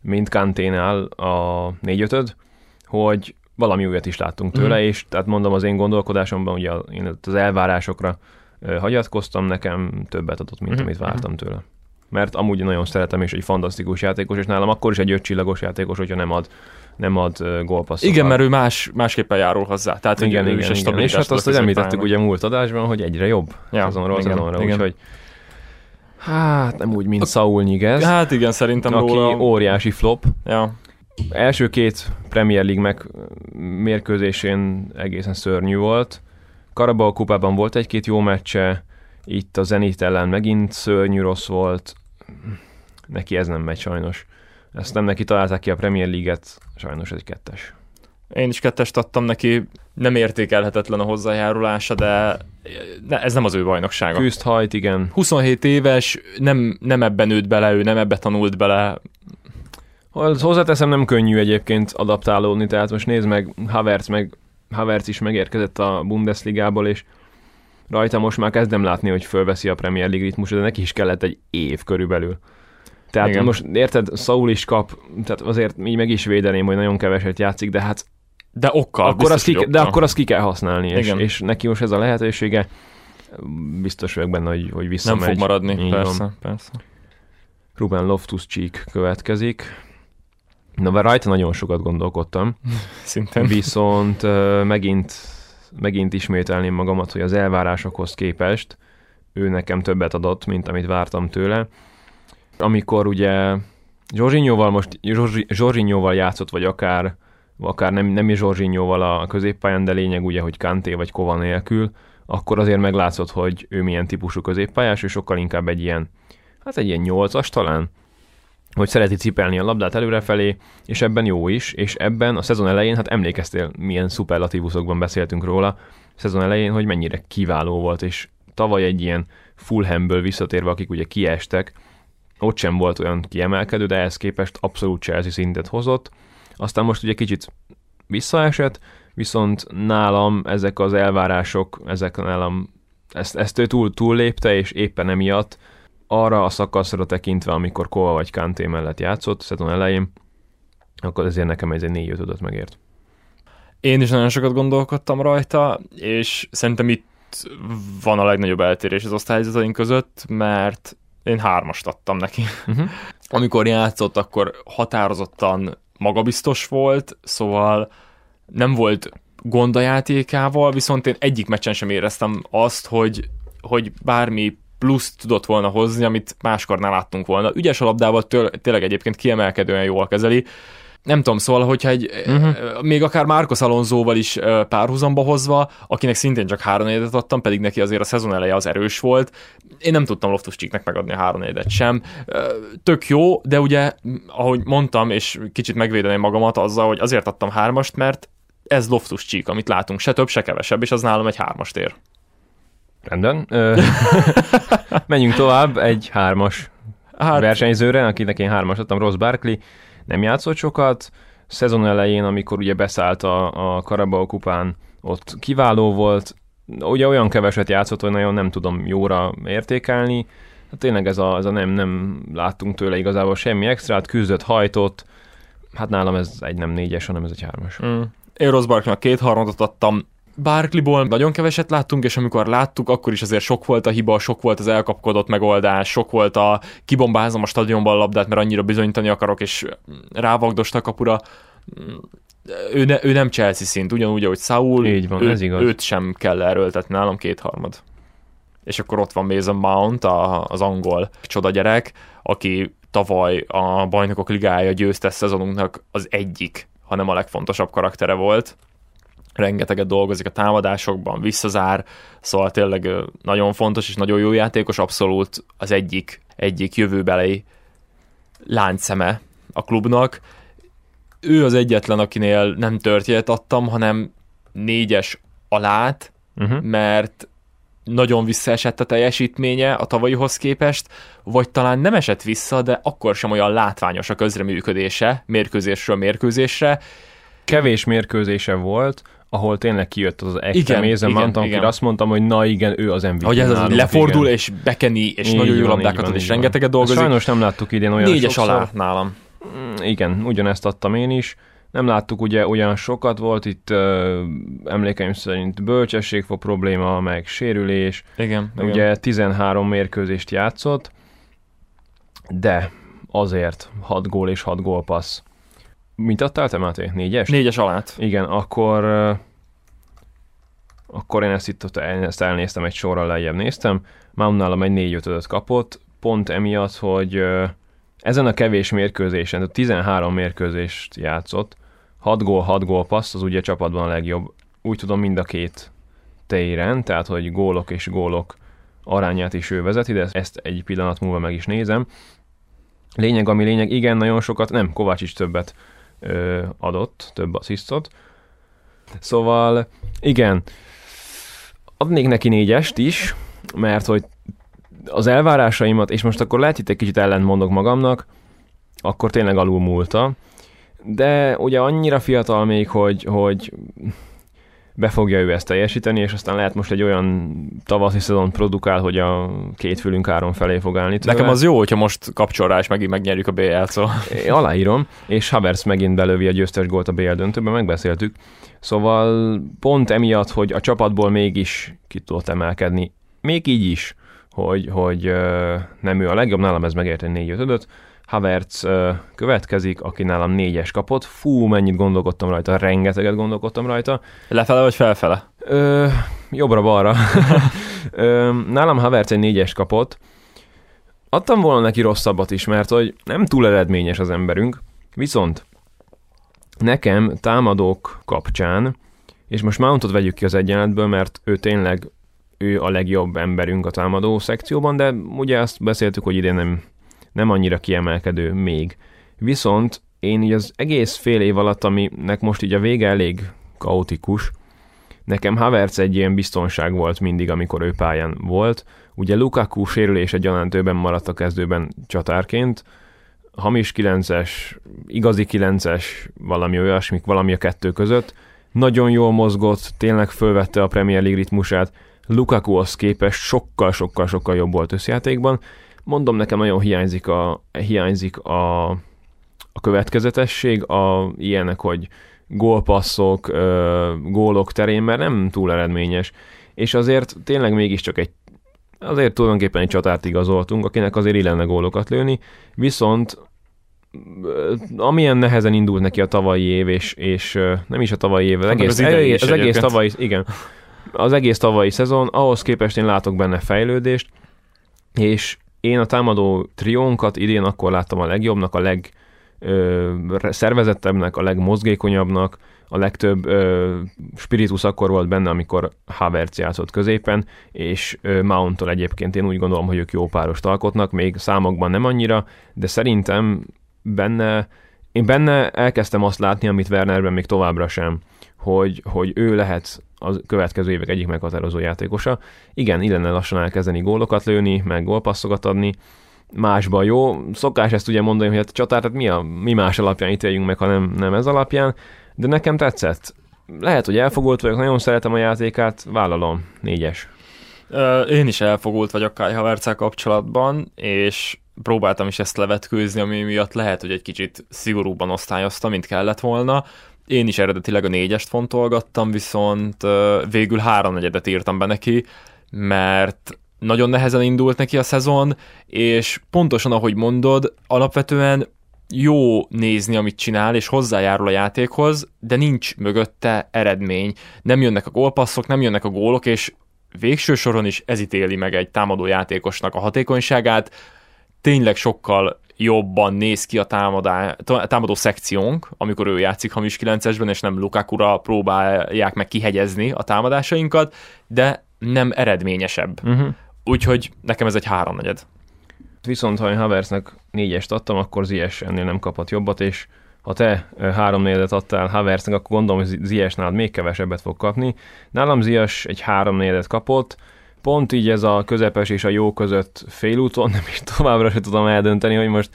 mint Kanténál a négy-ötöd, hogy valami újat is láttunk tőle, Mhm. és tehát mondom az én gondolkodásomban, ugye én az elvárásokra hagyatkoztam, nekem többet adott, mint Mhm, amit vártam tőle. Mert amúgy nagyon szeretem, és egy fantasztikus játékos, és nálam akkor is egy ötcsillagos játékos, hogyha nem ad, nem ad ö, gólpasszokat. Igen, mert ő más, másképpen járul hozzá. Tehát, hogy igen, ő igen, is igen. És hát azt a hogy említettük ugye múlt adásban, hogy egyre jobb Ja, szezonról igen, igen. úgyhogy hát nem úgy, mint Saul Nyigez, Hát igen, szerintem aki róla... óriási flop. Ja. Első két Premier League meg mérkőzésén egészen szörnyű volt. Carabao kupában volt egy-két jó meccse, itt a Zenit ellen megint szörnyű rossz volt. Neki ez nem megy sajnos. Ezt nem neki találták ki a Premier League-et, sajnos egy kettes. Én is kettest adtam neki, nem értékelhetetlen a hozzájárulása, de ne, ez nem az ő bajnoksága. Küzd hajt, igen. 27 éves, nem, nem ebben nőtt bele, ő nem ebbe tanult bele. Hozzáteszem, nem könnyű egyébként adaptálódni, tehát most nézd meg, Havertz, meg Havertz is megérkezett a Bundesligából, és rajta most már kezdem látni, hogy fölveszi a Premier League ritmus, de neki is kellett egy év körülbelül. Tehát Igen. most érted, Saul is kap, tehát azért így meg is védeném, hogy nagyon keveset játszik, de hát de okkal. Akkor azt ki, de akkor azt ki kell használni, és, és neki most ez a lehetősége, biztos vagyok benne, hogy, hogy visszamegy. Nem fog maradni, Így persze, van. persze. Ruben Loftus-Cheek következik. Na, mert rajta nagyon sokat gondolkodtam. Szintén. Viszont uh, megint, megint ismételném magamat, hogy az elvárásokhoz képest ő nekem többet adott, mint amit vártam tőle. Amikor ugye Zsorzsinyóval most Zsorzsinyóval játszott, vagy akár akár nem, nem is Zsorzsinyóval a középpályán, de lényeg ugye, hogy Kanté vagy Kova nélkül, akkor azért meglátszott, hogy ő milyen típusú középpályás, és sokkal inkább egy ilyen, hát egy ilyen nyolcas talán, hogy szereti cipelni a labdát előrefelé, és ebben jó is, és ebben a szezon elején, hát emlékeztél, milyen szuperlatívuszokban beszéltünk róla, a szezon elején, hogy mennyire kiváló volt, és tavaly egy ilyen Fulhamből visszatérve, akik ugye kiestek, ott sem volt olyan kiemelkedő, de ehhez képest abszolút Chelsea szintet hozott, aztán most ugye kicsit visszaesett, viszont nálam ezek az elvárások, ezek nálam ezt, ezt ő túl, túl lépte, és éppen emiatt arra a szakaszra tekintve, amikor Kova vagy Kanté mellett játszott, szezon elején, akkor ezért nekem ez egy 4 5 megért. Én is nagyon sokat gondolkodtam rajta, és szerintem itt van a legnagyobb eltérés az osztályzataink között, mert én hármast adtam neki. Uh-huh. Amikor játszott, akkor határozottan magabiztos volt, szóval nem volt gond a játékával, viszont én egyik meccsen sem éreztem azt, hogy, hogy bármi pluszt tudott volna hozni, amit máskor nem láttunk volna. Ügyes a labdával től, tényleg egyébként kiemelkedően jól kezeli, nem tudom, szóval, hogyha egy, uh-huh. még akár Márkos Alonzóval is párhuzamba hozva, akinek szintén csak három negyedet adtam, pedig neki azért a szezon eleje az erős volt, én nem tudtam loftus Csíknek megadni a három negyedet sem. Tök jó, de ugye, ahogy mondtam, és kicsit megvédeném magamat azzal, hogy azért adtam hármast, mert ez loftus Csík, amit látunk, se több, se kevesebb, és az nálam egy hármast ér. Rendben. Menjünk tovább, egy hármas hát... versenyzőre, akinek én hármas adtam, Ross Barkley nem játszott sokat, szezon elején, amikor ugye beszállt a, a Carabao kupán, ott kiváló volt, ugye olyan keveset játszott, hogy nagyon nem tudom jóra értékelni, hát tényleg ez a, ez a nem, nem láttunk tőle igazából semmi extrát, küzdött, hajtott, hát nálam ez egy nem négyes, hanem ez egy hármas. Mm. Én Ross Barknak két harmadot adtam, Barkleyból nagyon keveset láttunk, és amikor láttuk, akkor is azért sok volt a hiba, sok volt az elkapkodott megoldás, sok volt a kibombázom a stadionban a labdát, mert annyira bizonyítani akarok, és rávagdost a kapura. Ő, ne, ő nem Chelsea szint, ugyanúgy, ahogy Saul, Így van, ő, ez igaz. őt sem kell erőltetni, nálam kétharmad. És akkor ott van Mason Mount, a, az angol csoda gyerek, aki tavaly a Bajnokok Ligája győztes szezonunknak az egyik, hanem a legfontosabb karaktere volt rengeteget dolgozik a támadásokban, visszazár, szóval tényleg nagyon fontos és nagyon jó játékos, abszolút az egyik, egyik jövőbeli láncszeme a klubnak. Ő az egyetlen, akinél nem törtjét adtam, hanem négyes alát, uh-huh. mert nagyon visszaesett a teljesítménye a tavalyihoz képest, vagy talán nem esett vissza, de akkor sem olyan látványos a közreműködése mérkőzésről mérkőzésre. Kevés mérkőzése volt, ahol tényleg kijött az Mason Mount, akire azt mondtam, hogy na igen, ő az MVP. Hogy ez az, lefordul, igen. és bekeni, és így nagyon jó labdákat ad, és rengeteget dolgozik. Sajnos nem láttuk idén olyan Négyes sokszor. alá nálam. Mm, igen, ugyanezt adtam én is. Nem láttuk ugye olyan sokat, volt itt uh, emlékeim szerint bölcsességfog probléma, meg sérülés. Igen, ugye igen. 13 mérkőzést játszott, de azért 6 gól és 6 gólpassz. Mint adtál te, Máté? Négyes? Négyes alát. Igen, akkor akkor én ezt itt ezt elnéztem, egy sorral lejjebb néztem. Mount nálam egy 4 5 kapott, pont emiatt, hogy ezen a kevés mérkőzésen, tehát 13 mérkőzést játszott, 6 gól, 6 gól passz, az ugye csapatban a legjobb. Úgy tudom mind a két téren, tehát hogy gólok és gólok arányát is ő vezeti, de ezt egy pillanat múlva meg is nézem. Lényeg, ami lényeg, igen, nagyon sokat, nem, Kovács is többet ö, adott, több asszisztot. Szóval, igen, adnék neki négyest is, mert hogy az elvárásaimat, és most akkor lehet itt egy kicsit ellent mondok magamnak, akkor tényleg alul múlta, de ugye annyira fiatal még, hogy, hogy be fogja ő ezt teljesíteni, és aztán lehet most egy olyan tavaszi szezon produkál, hogy a két fülünk áron felé fog állni. Tőle. Nekem az jó, hogyha most kapcsol rá, és megint megnyerjük a BL-t, szóval. Én aláírom, és Havertz megint belövi a győztes gólt a BL döntőben, megbeszéltük. Szóval pont emiatt, hogy a csapatból mégis ki tudott emelkedni, még így is, hogy, hogy nem ő a legjobb, nálam ez megért egy 4 5 Havertz következik, aki nálam négyes kapott. Fú, mennyit gondolkodtam rajta, rengeteget gondolkodtam rajta. Lefele vagy felfele? Ö, jobbra-balra. nálam Havertz egy négyes kapott. Adtam volna neki rosszabbat is, mert hogy nem túl eredményes az emberünk, viszont nekem támadók kapcsán, és most Mountot vegyük ki az egyenletből, mert ő tényleg ő a legjobb emberünk a támadó szekcióban, de ugye azt beszéltük, hogy idén nem nem annyira kiemelkedő még. Viszont én így az egész fél év alatt, aminek most így a vége elég kaotikus, nekem Havertz egy ilyen biztonság volt mindig, amikor ő pályán volt. Ugye Lukaku sérülése gyanántőben maradt a kezdőben csatárként, hamis 9-es, igazi 9-es, valami olyasmik, valami a kettő között. Nagyon jól mozgott, tényleg fölvette a Premier League ritmusát, Lukakuhoz képest sokkal-sokkal-sokkal jobb volt összjátékban, mondom, nekem nagyon hiányzik a, hiányzik a, a következetesség, a ilyenek, hogy gólpasszok, gólok terén, mert nem túl eredményes. És azért tényleg mégiscsak egy azért tulajdonképpen egy csatárt igazoltunk, akinek azért illene gólokat lőni, viszont amilyen nehezen indult neki a tavalyi év, és, és nem is a tavalyi év, az egész, az, egész, az egész tavalyi, igen, az egész tavalyi szezon, ahhoz képest én látok benne fejlődést, és én a támadó triónkat idén akkor láttam a legjobbnak, a legszervezettebbnek, a legmozgékonyabbnak, a legtöbb ö, spiritus akkor volt benne, amikor Havertz játszott középen, és ö, Mounttól egyébként én úgy gondolom, hogy ők jó párost alkotnak, még számokban nem annyira, de szerintem benne, én benne elkezdtem azt látni, amit Wernerben még továbbra sem, hogy, hogy ő lehet a következő évek egyik meghatározó játékosa. Igen, illene lassan elkezdeni gólokat lőni, meg gólpasszokat adni, másban jó. Szokás ezt ugye mondani, hogy hát csatár, tehát mi, a, mi más alapján ítéljünk meg, ha nem, nem ez alapján, de nekem tetszett. Lehet, hogy elfogult vagyok, nagyon szeretem a játékát, vállalom, négyes. Én is elfogult vagyok Kai Havertzel kapcsolatban, és próbáltam is ezt levetkőzni, ami miatt lehet, hogy egy kicsit szigorúbban osztályoztam, mint kellett volna. Én is eredetileg a négyest fontolgattam, viszont végül háromnegyedet írtam be neki, mert nagyon nehezen indult neki a szezon, és pontosan ahogy mondod, alapvetően jó nézni, amit csinál, és hozzájárul a játékhoz, de nincs mögötte eredmény. Nem jönnek a gólpasszok, nem jönnek a gólok, és végső soron is ez ítéli meg egy támadó játékosnak a hatékonyságát. Tényleg sokkal jobban néz ki a támadá, támadó szekciónk, amikor ő játszik hamis 9-esben, és nem Lukakura próbálják meg kihegyezni a támadásainkat, de nem eredményesebb. Uh-huh. Úgyhogy nekem ez egy háromnegyed. Viszont ha én Haversnek négyest adtam, akkor Zies ennél nem kapott jobbat, és ha te három négyedet adtál Haversnek, akkor gondolom, hogy Zies nálad még kevesebbet fog kapni. Nálam Zies egy három négyedet kapott, pont így ez a közepes és a jó között félúton, nem is továbbra se tudom eldönteni, hogy most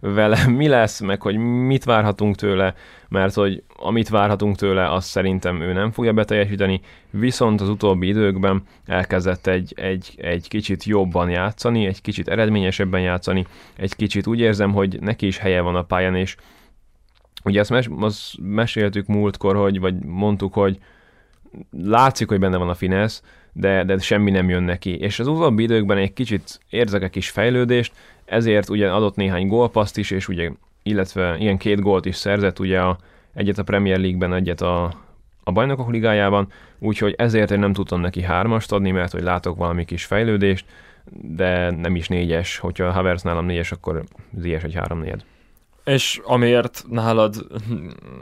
vele mi lesz, meg hogy mit várhatunk tőle, mert hogy amit várhatunk tőle, azt szerintem ő nem fogja beteljesíteni, viszont az utóbbi időkben elkezdett egy, egy, egy kicsit jobban játszani, egy kicsit eredményesebben játszani, egy kicsit úgy érzem, hogy neki is helye van a pályán, és ugye ezt mes- azt meséltük múltkor, hogy, vagy mondtuk, hogy látszik, hogy benne van a finesz, de, de semmi nem jön neki. És az utóbbi időkben egy kicsit érzek egy kis fejlődést, ezért ugye adott néhány gólpaszt is, és ugye, illetve ilyen két gólt is szerzett, ugye a, egyet a Premier League-ben, egyet a, a bajnokok ligájában, úgyhogy ezért én nem tudtam neki hármast adni, mert hogy látok valami kis fejlődést, de nem is négyes, hogyha Havertz nálam négyes, akkor Zies egy három négyed. És amiért nálad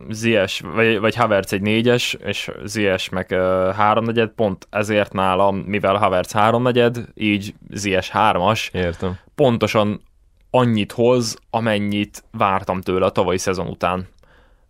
Zies, vagy, vagy Havertz egy négyes, és Zies meg uh, háromnegyed, pont ezért nálam, mivel Havertz háromnegyed, így Zies hármas. Értem. Pontosan annyit hoz, amennyit vártam tőle a tavalyi szezon után.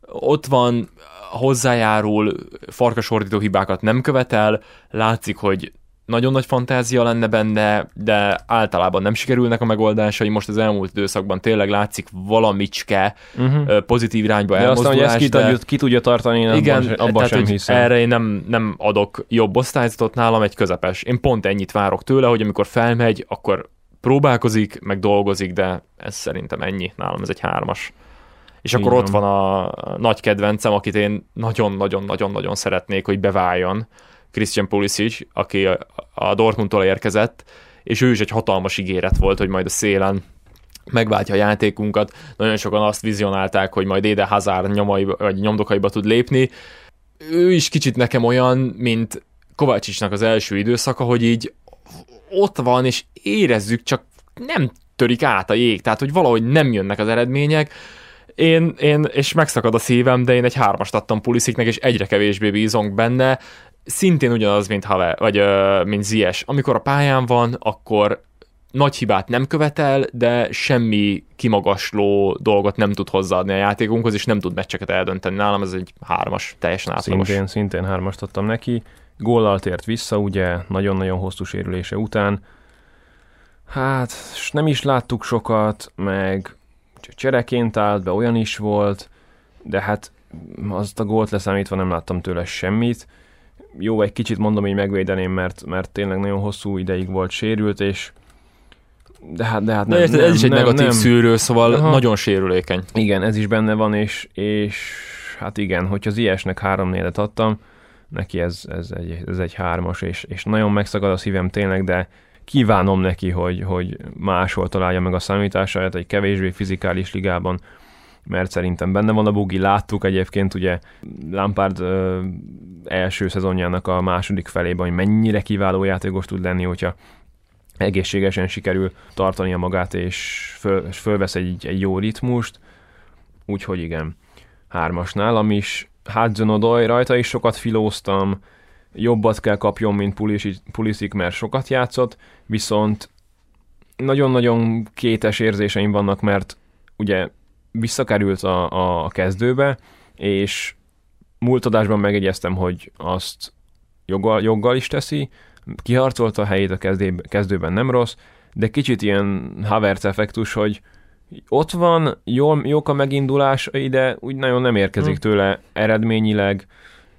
ott van, hozzájárul, farkasordító hibákat nem követel, látszik, hogy nagyon nagy fantázia lenne benne, de általában nem sikerülnek a megoldásai. Most az elmúlt időszakban tényleg látszik valamicske uh-huh. pozitív irányba de elmozdulás. Aztán, hogy ezt ki, de... tudja, ki tudja tartani, én igen, abban, abban tehát, sem hiszem. Erre én nem, nem adok jobb osztályzatot, nálam egy közepes. Én pont ennyit várok tőle, hogy amikor felmegy, akkor próbálkozik, meg dolgozik, de ez szerintem ennyi. Nálam ez egy hármas. És Igen. akkor ott van a nagy kedvencem, akit én nagyon-nagyon-nagyon-nagyon szeretnék, hogy beváljon, Christian Pulisic, aki a Dortmundtól érkezett, és ő is egy hatalmas ígéret volt, hogy majd a szélen megváltja a játékunkat. Nagyon sokan azt vizionálták, hogy majd Éde Hazard nyomai, vagy nyomdokaiba tud lépni. Ő is kicsit nekem olyan, mint Kovácsicsnak az első időszaka, hogy így ott van, és érezzük, csak nem törik át a jég, tehát hogy valahogy nem jönnek az eredmények. Én, én, és megszakad a szívem, de én egy hármast adtam Pulisziknek, és egyre kevésbé bízunk benne szintén ugyanaz, mint Haver, vagy mint Zies. Amikor a pályán van, akkor nagy hibát nem követel, de semmi kimagasló dolgot nem tud hozzáadni a játékunkhoz, és nem tud meccseket eldönteni. Nálam ez egy hármas, teljesen átlagos. Szintén, szintén hármast adtam neki. Góllal tért vissza, ugye, nagyon-nagyon hosszú sérülése után. Hát, nem is láttuk sokat, meg csereként állt be, olyan is volt, de hát azt a gólt leszámítva nem láttam tőle semmit jó, egy kicsit mondom, hogy megvédeném, mert, mert tényleg nagyon hosszú ideig volt sérült, és de hát, de hát nem, érted, nem, ez is egy nem, negatív nem. szűrő, szóval Aha. nagyon sérülékeny. Igen, ez is benne van, és, és hát igen, hogyha az ilyesnek három nélet adtam, neki ez, ez, egy, ez egy hármas, és, és nagyon megszakad a szívem tényleg, de kívánom neki, hogy, hogy máshol találja meg a számítását, egy kevésbé fizikális ligában, mert szerintem benne van a bugi, láttuk egyébként ugye Lampard első szezonjának a második felében, hogy mennyire kiváló játékos tud lenni, hogyha egészségesen sikerül tartania magát, és, föl, és fölvesz egy, egy jó ritmust, úgyhogy igen, hármas nálam is, Hudson Odoi, rajta is sokat filóztam, jobbat kell kapjon, mint Pulisic, mert sokat játszott, viszont nagyon-nagyon kétes érzéseim vannak, mert ugye visszakerült a, a kezdőbe, és múlt adásban megegyeztem, hogy azt joggal, joggal is teszi, kiharcolta a helyét a kezdé, kezdőben nem rossz, de kicsit ilyen Havertz effektus, hogy ott van, jó, jók a megindulásai, de úgy nagyon nem érkezik hmm. tőle eredményileg.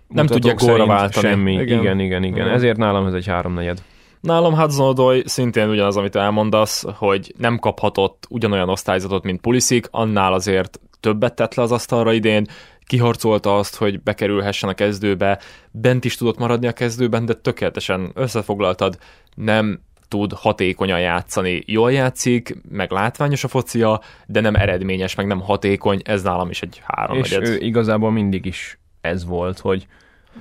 Nem tudja gólra váltani. Semmi. Igen, igen, igen. igen. igen. Ezért nálam ez egy háromnegyed. Nálam Hudson Odoi szintén ugyanaz, amit elmondasz, hogy nem kaphatott ugyanolyan osztályzatot, mint Pulisic, annál azért többet tett le az asztalra idén, kiharcolta azt, hogy bekerülhessen a kezdőbe, bent is tudott maradni a kezdőben, de tökéletesen összefoglaltad, nem tud hatékonyan játszani. Jól játszik, meg látványos a focia, de nem eredményes, meg nem hatékony, ez nálam is egy három. És ő igazából mindig is ez volt, hogy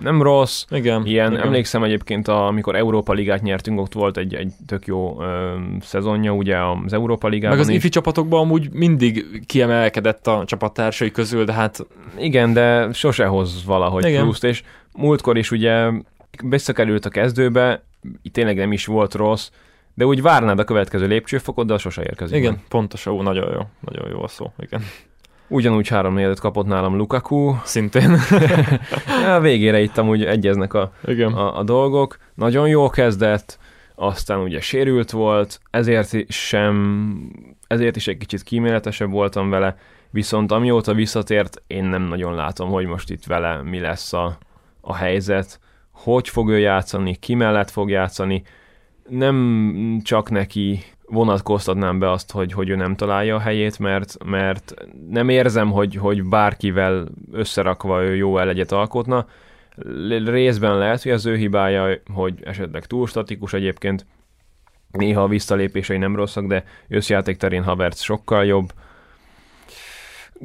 nem rossz. Igen. Ilyen, igen. emlékszem egyébként, a, amikor Európa Ligát nyertünk, ott volt egy, egy tök jó ö, szezonja, ugye az Európa Ligában Meg az is. ifi csapatokban amúgy mindig kiemelkedett a csapattársai közül, de hát... Igen, de sose hoz valahogy igen. pluszt, és múltkor is ugye visszakerült a kezdőbe, tényleg nem is volt rossz, de úgy várnád a következő lépcsőfokot, de sose érkezik. Igen, pontosan, ó, nagyon jó, nagyon jó a szó, igen. Ugyanúgy három négyedet kapott nálam Lukaku. Szintén. a végére itt amúgy egyeznek a, Igen. A, a dolgok. Nagyon jó kezdett, aztán ugye sérült volt, ezért sem, ezért is egy kicsit kíméletesebb voltam vele, viszont amióta visszatért, én nem nagyon látom, hogy most itt vele mi lesz a, a helyzet, hogy fog ő játszani, ki mellett fog játszani, nem csak neki vonatkoztatnám be azt, hogy, hogy ő nem találja a helyét, mert, mert nem érzem, hogy, hogy bárkivel összerakva ő jó elegyet alkotna. Részben lehet, hogy az ő hibája, hogy esetleg túl statikus egyébként, néha a visszalépései nem rosszak, de összjáték terén Havertz sokkal jobb.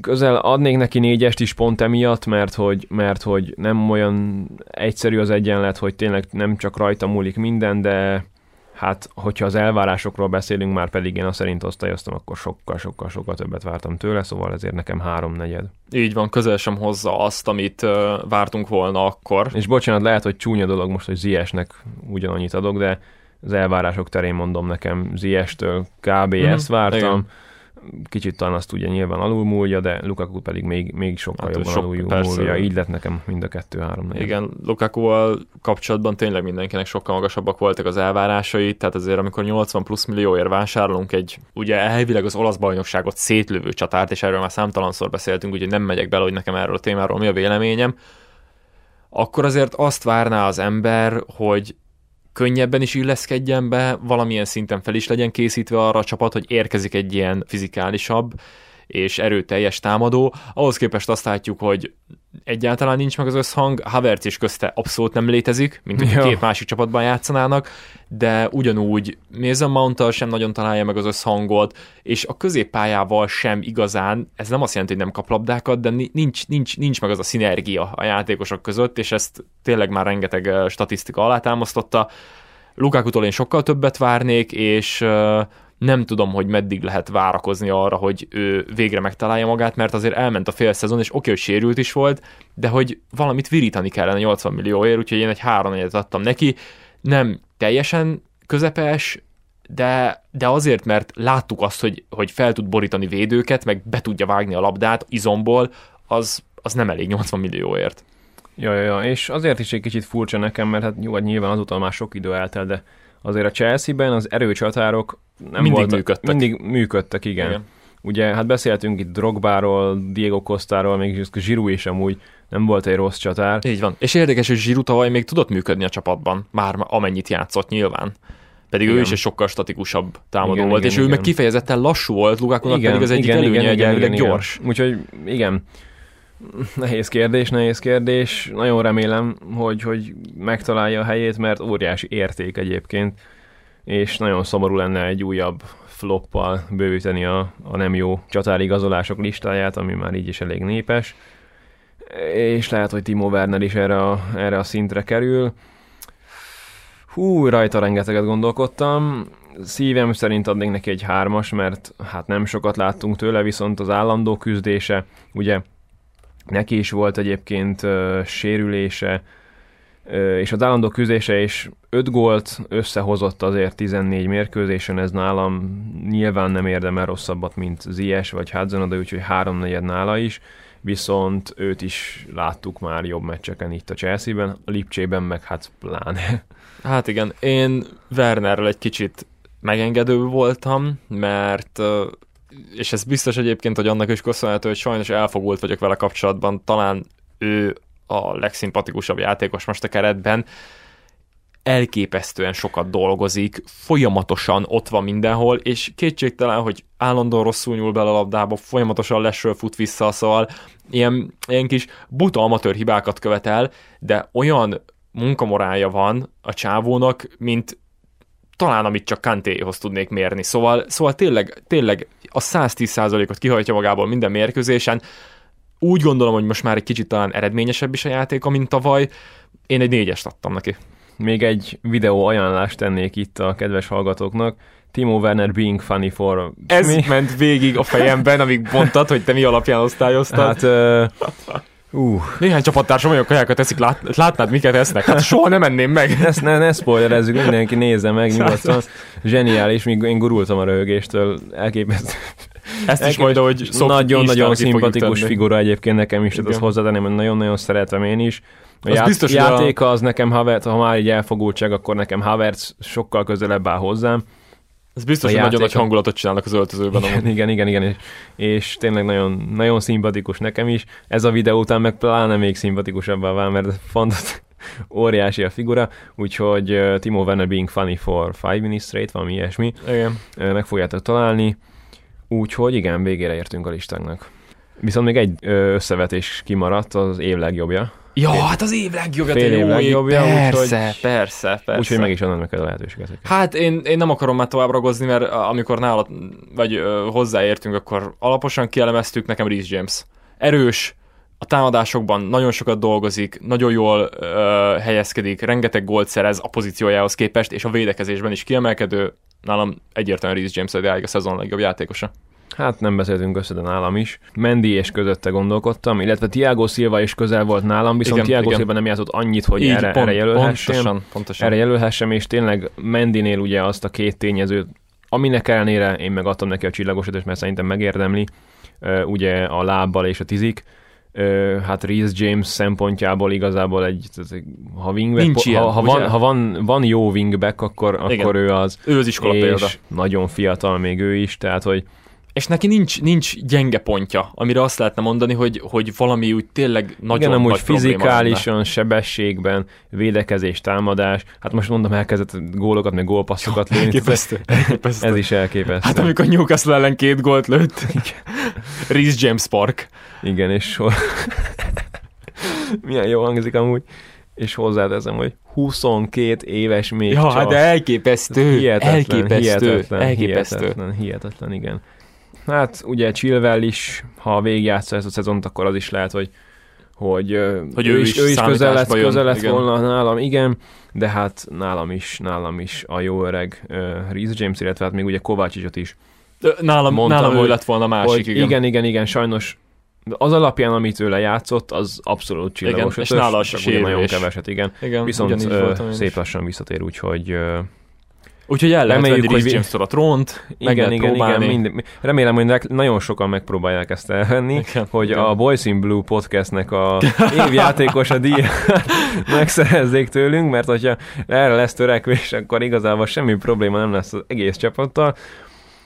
Közel adnék neki négyest is pont emiatt, mert hogy, mert hogy nem olyan egyszerű az egyenlet, hogy tényleg nem csak rajta múlik minden, de Hát, hogyha az elvárásokról beszélünk, már pedig én a szerint osztályoztam, akkor sokkal-sokkal-sokkal többet vártam tőle, szóval ezért nekem három negyed. Így van, közel sem hozza azt, amit uh, vártunk volna akkor. És bocsánat, lehet, hogy csúnya dolog most, hogy Ziesnek ugyanannyit adok, de az elvárások terén mondom nekem Ziestől kb. Mm-hmm. ezt vártam. Kicsit talán azt ugye nyilván alulmúlja, de Lukaku pedig még, még sokkal Hát, jobban sok- alulmúlja. Így lett nekem mind a kettő három Igen, Lukakuval kapcsolatban tényleg mindenkinek sokkal magasabbak voltak az elvárásai, tehát azért amikor 80 plusz millióért vásárolunk egy, ugye elvileg az olasz bajnokságot szétlövő csatárt, és erről már számtalanszor beszéltünk, úgyhogy nem megyek bele, hogy nekem erről a témáról mi a véleményem, akkor azért azt várná az ember, hogy könnyebben is illeszkedjen be, valamilyen szinten fel is legyen készítve arra a csapat, hogy érkezik egy ilyen fizikálisabb és erőteljes támadó. Ahhoz képest azt látjuk, hogy egyáltalán nincs meg az összhang, Havertz is közte abszolút nem létezik, mint hogy két másik csapatban játszanának, de ugyanúgy Mason mount sem nagyon találja meg az összhangot, és a középpályával sem igazán, ez nem azt jelenti, hogy nem kap labdákat, de ni- nincs, nincs, nincs meg az a szinergia a játékosok között, és ezt tényleg már rengeteg statisztika alátámasztotta. Lukákutól én sokkal többet várnék, és nem tudom, hogy meddig lehet várakozni arra, hogy ő végre megtalálja magát, mert azért elment a fél szezon, és oké, hogy sérült is volt, de hogy valamit virítani kellene 80 millióért, úgyhogy én egy három adtam neki. Nem teljesen közepes, de, de azért, mert láttuk azt, hogy, hogy fel tud borítani védőket, meg be tudja vágni a labdát izomból, az, az nem elég 80 millióért. Ja, ja, ja, és azért is egy kicsit furcsa nekem, mert hát jó, nyilván azóta már sok idő eltelt, de azért a Chelsea-ben az erőcsatárok nem Mindig voltak, működtek. Mindig működtek, igen. igen. Ugye, hát beszéltünk itt Drogbáról, Diego Costáról, még Zsiru is amúgy nem volt egy rossz csatár. Így van. És érdekes, hogy Zsiru tavaly még tudott működni a csapatban, már amennyit játszott nyilván. Pedig igen. ő Igen. is egy sokkal statikusabb támadó Igen, volt, igen, és ő igen. meg kifejezetten lassú volt, Lukakunak pedig az egyik előnye, hogy elvileg gyors. Úgyhogy igen, nehéz kérdés, nehéz kérdés. Nagyon remélem, hogy, hogy megtalálja a helyét, mert óriási érték egyébként, és nagyon szomorú lenne egy újabb floppal bővíteni a, a nem jó csatárigazolások listáját, ami már így is elég népes. És lehet, hogy Timo Werner is erre a, erre a szintre kerül. Hú, rajta rengeteget gondolkodtam. Szívem szerint adnék neki egy hármas, mert hát nem sokat láttunk tőle, viszont az állandó küzdése, ugye neki is volt egyébként uh, sérülése, és az állandó küzdése is 5 gólt összehozott azért 14 mérkőzésen, ez nálam nyilván nem érdemel rosszabbat, mint Zies vagy Hudson, de úgyhogy háromnegyed nála is, viszont őt is láttuk már jobb meccseken itt a Chelsea-ben, a Lipcsében meg hát pláne. Hát igen, én Wernerrel egy kicsit megengedő voltam, mert és ez biztos egyébként, hogy annak is köszönhető, hogy sajnos elfogult vagyok vele kapcsolatban, talán ő a legszimpatikusabb játékos most a keretben, elképesztően sokat dolgozik, folyamatosan ott van mindenhol, és kétségtelen, hogy állandóan rosszul nyúl bele a labdába, folyamatosan lesről fut vissza, szóval ilyen, ilyen kis buta amatőr hibákat követel, de olyan munkamorálja van a csávónak, mint talán amit csak Kantéhoz tudnék mérni. Szóval, szóval tényleg, tényleg a 110%-ot kihajtja magából minden mérkőzésen. Úgy gondolom, hogy most már egy kicsit talán eredményesebb is a játéka, mint tavaly. Én egy négyest adtam neki. Még egy videó ajánlást tennék itt a kedves hallgatóknak. Timo Werner being funny for... Ez Mi? Ment végig a fejemben, amíg mondtad, hogy te mi alapján osztályoztad. Hát, uh, uh, Néhány csapattársam olyan kajákat teszik, lát, látnád, miket esznek? Hát soha nem enném meg. ezt ne, ne spoilerezzük, mindenki nézze meg nyugodtan. Zseniális, míg én gurultam a röhögéstől, elképesztő. Ezt is majd, ahogy Nagyon-nagyon szimpatikus figura egyébként nekem is, tehát azt hozzátenném, hogy nagyon-nagyon szeretem én is. A Az ját, biztos, hogy a- játéka az nekem Havertz, ha már így elfogultság, akkor nekem Havertz sokkal közelebb áll hozzám. Ez biztos, a hogy nagyon nagy játéka- hangulatot csinálnak az öltözőben. Igen, amúgy. igen, igen, igen, és, és tényleg nagyon, nagyon szimpatikus nekem is. Ez a videó után meg pláne még szimpatikusabbá vál, mert fontos, óriási a figura, úgyhogy uh, Timo Werner being funny for five minutes straight, valami ilyesmi, Igen. uh, meg fogjátok találni. Úgyhogy igen, végére értünk a listánknak. Viszont még egy összevetés kimaradt, az év legjobbja. Ja, hát az év legjobbja, Fél év legjobbja, persze, úgyhogy- persze, persze. Úgyhogy meg is adnám neked a lehetőséget. Hát én, én nem akarom már tovább ragozni, mert amikor nála, vagy ö, hozzáértünk, akkor alaposan kielemeztük nekem Reece James. Erős, a támadásokban nagyon sokat dolgozik, nagyon jól ö, helyezkedik, rengeteg gólt szerez a pozíciójához képest, és a védekezésben is kiemelkedő. Nálam egyértelműen Reece James a szezon legjobb játékosa. Hát nem beszéltünk össze, de nálam is. Mendy és közötte gondolkodtam, illetve Tiago Silva is közel volt nálam, viszont Igen, Tiago igen. Silva nem játszott annyit, hogy Így, erre, pont, erre jelölhessem. pontosan, pontosan. Erre jelölhessem, és tényleg Mendinél ugye azt a két tényezőt aminek ellenére én megadtam neki a csillagosítást, mert szerintem megérdemli, ugye a lábbal és a tizik, hát Reese James szempontjából igazából egy, ha wingback, Nincs ha, ilyen, ha, van, ha van, van jó wingback, akkor, akkor ő az. Ő az iskola és példa. nagyon fiatal még ő is, tehát hogy és neki nincs, nincs gyenge pontja, amire azt lehetne mondani, hogy, hogy valami úgy tényleg nagyon Igen, amúgy nagy fizikálisan, sebességben, védekezés, támadás, hát most mondom, elkezdett gólokat, meg gólpasszokat lőni. Elképesztő. elképesztő. Ez is elképesztő. Hát amikor Newcastle ellen két gólt lőtt, Reece James Park. Igen, és so... milyen jó hangzik amúgy és hozzáteszem, hogy 22 éves még ja, csak. hát de elképesztő, hihetetlen, elképesztő, hihetetlen, elképesztő. Hihetetlen, hihetetlen, igen. Hát ugye Chilwell is, ha végigjátsza ezt a szezont, akkor az is lehet, hogy hogy, hogy ő, ő is, ő is közel lett, jön, közel lett igen. volna nálam, igen, de hát nálam is, nálam is a jó öreg uh, Reece James, illetve hát még ugye Kovácsicsot is. Nálam, Mondtam, nálam ő lett volna másik, hogy igen. igen, igen, igen, sajnos az alapján, amit ő lejátszott, az abszolút csillagos Igen, és ötös, nála a ugye nagyon sérülés. keveset, igen. igen Viszont ö, szép lassan visszatér, úgyhogy ö, Úgyhogy el lehet Reméljük, venni hogy James-től a trónt, meg igen, igen, igen, próbálni. mind, remélem, hogy nagyon sokan megpróbálják ezt elvenni, Igen, hogy igen. a Boys in Blue podcastnek a évjátékos a díjat megszerezzék tőlünk, mert hogyha erre lesz törekvés, akkor igazából semmi probléma nem lesz az egész csapattal.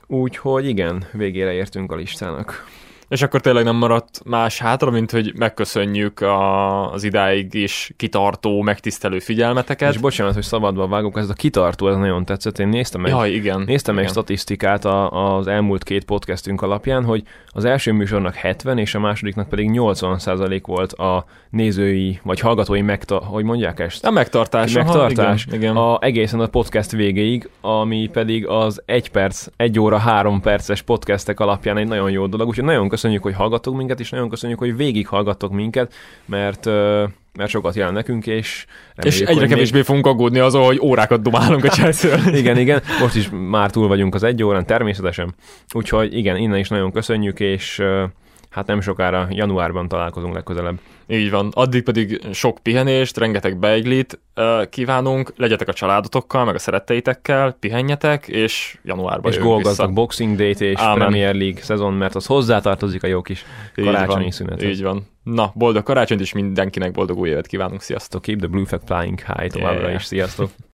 Úgyhogy igen, végére értünk a listának. És akkor tényleg nem maradt más hátra, mint hogy megköszönjük a, az idáig is kitartó, megtisztelő figyelmeteket. És bocsánat, hogy szabadba vágok, ez a kitartó, ez nagyon tetszett. Én néztem egy, Jaj, igen. néztem egy igen. statisztikát a, az elmúlt két podcastünk alapján, hogy az első műsornak 70 és a másodiknak pedig 80% volt a nézői vagy hallgatói megta, hogy mondják ezt? A megtartás. aha, megtartás igen, igen. A, egészen a podcast végéig, ami pedig az 1 perc, 1 óra 3 perces podcastek alapján egy nagyon jó dolog, úgyhogy nagyon köszönjük, hogy hallgattok minket, és nagyon köszönjük, hogy végig hallgattok minket, mert mert sokat jelent nekünk, és És reméljük, egyre hogy kevésbé fogunk aggódni azon, hogy órákat dumálunk a chelsea még... Igen, igen, most is már túl vagyunk az egy órán, természetesen. Úgyhogy igen, innen is nagyon köszönjük, és hát nem sokára, januárban találkozunk legközelebb. Így van. Addig pedig sok pihenést, rengeteg beiglit kívánunk, legyetek a családotokkal, meg a szeretteitekkel, pihenjetek, és januárban és vissza. Boxing Day-t és Ámen. Premier League szezon, mert az hozzátartozik a jó kis karácsonyi van, szünethez. Így van. Na, boldog karácsonyt, és mindenkinek boldog új évet kívánunk. Sziasztok! Keep the blue flag flying high továbbra Yeah. is. Sziasztok!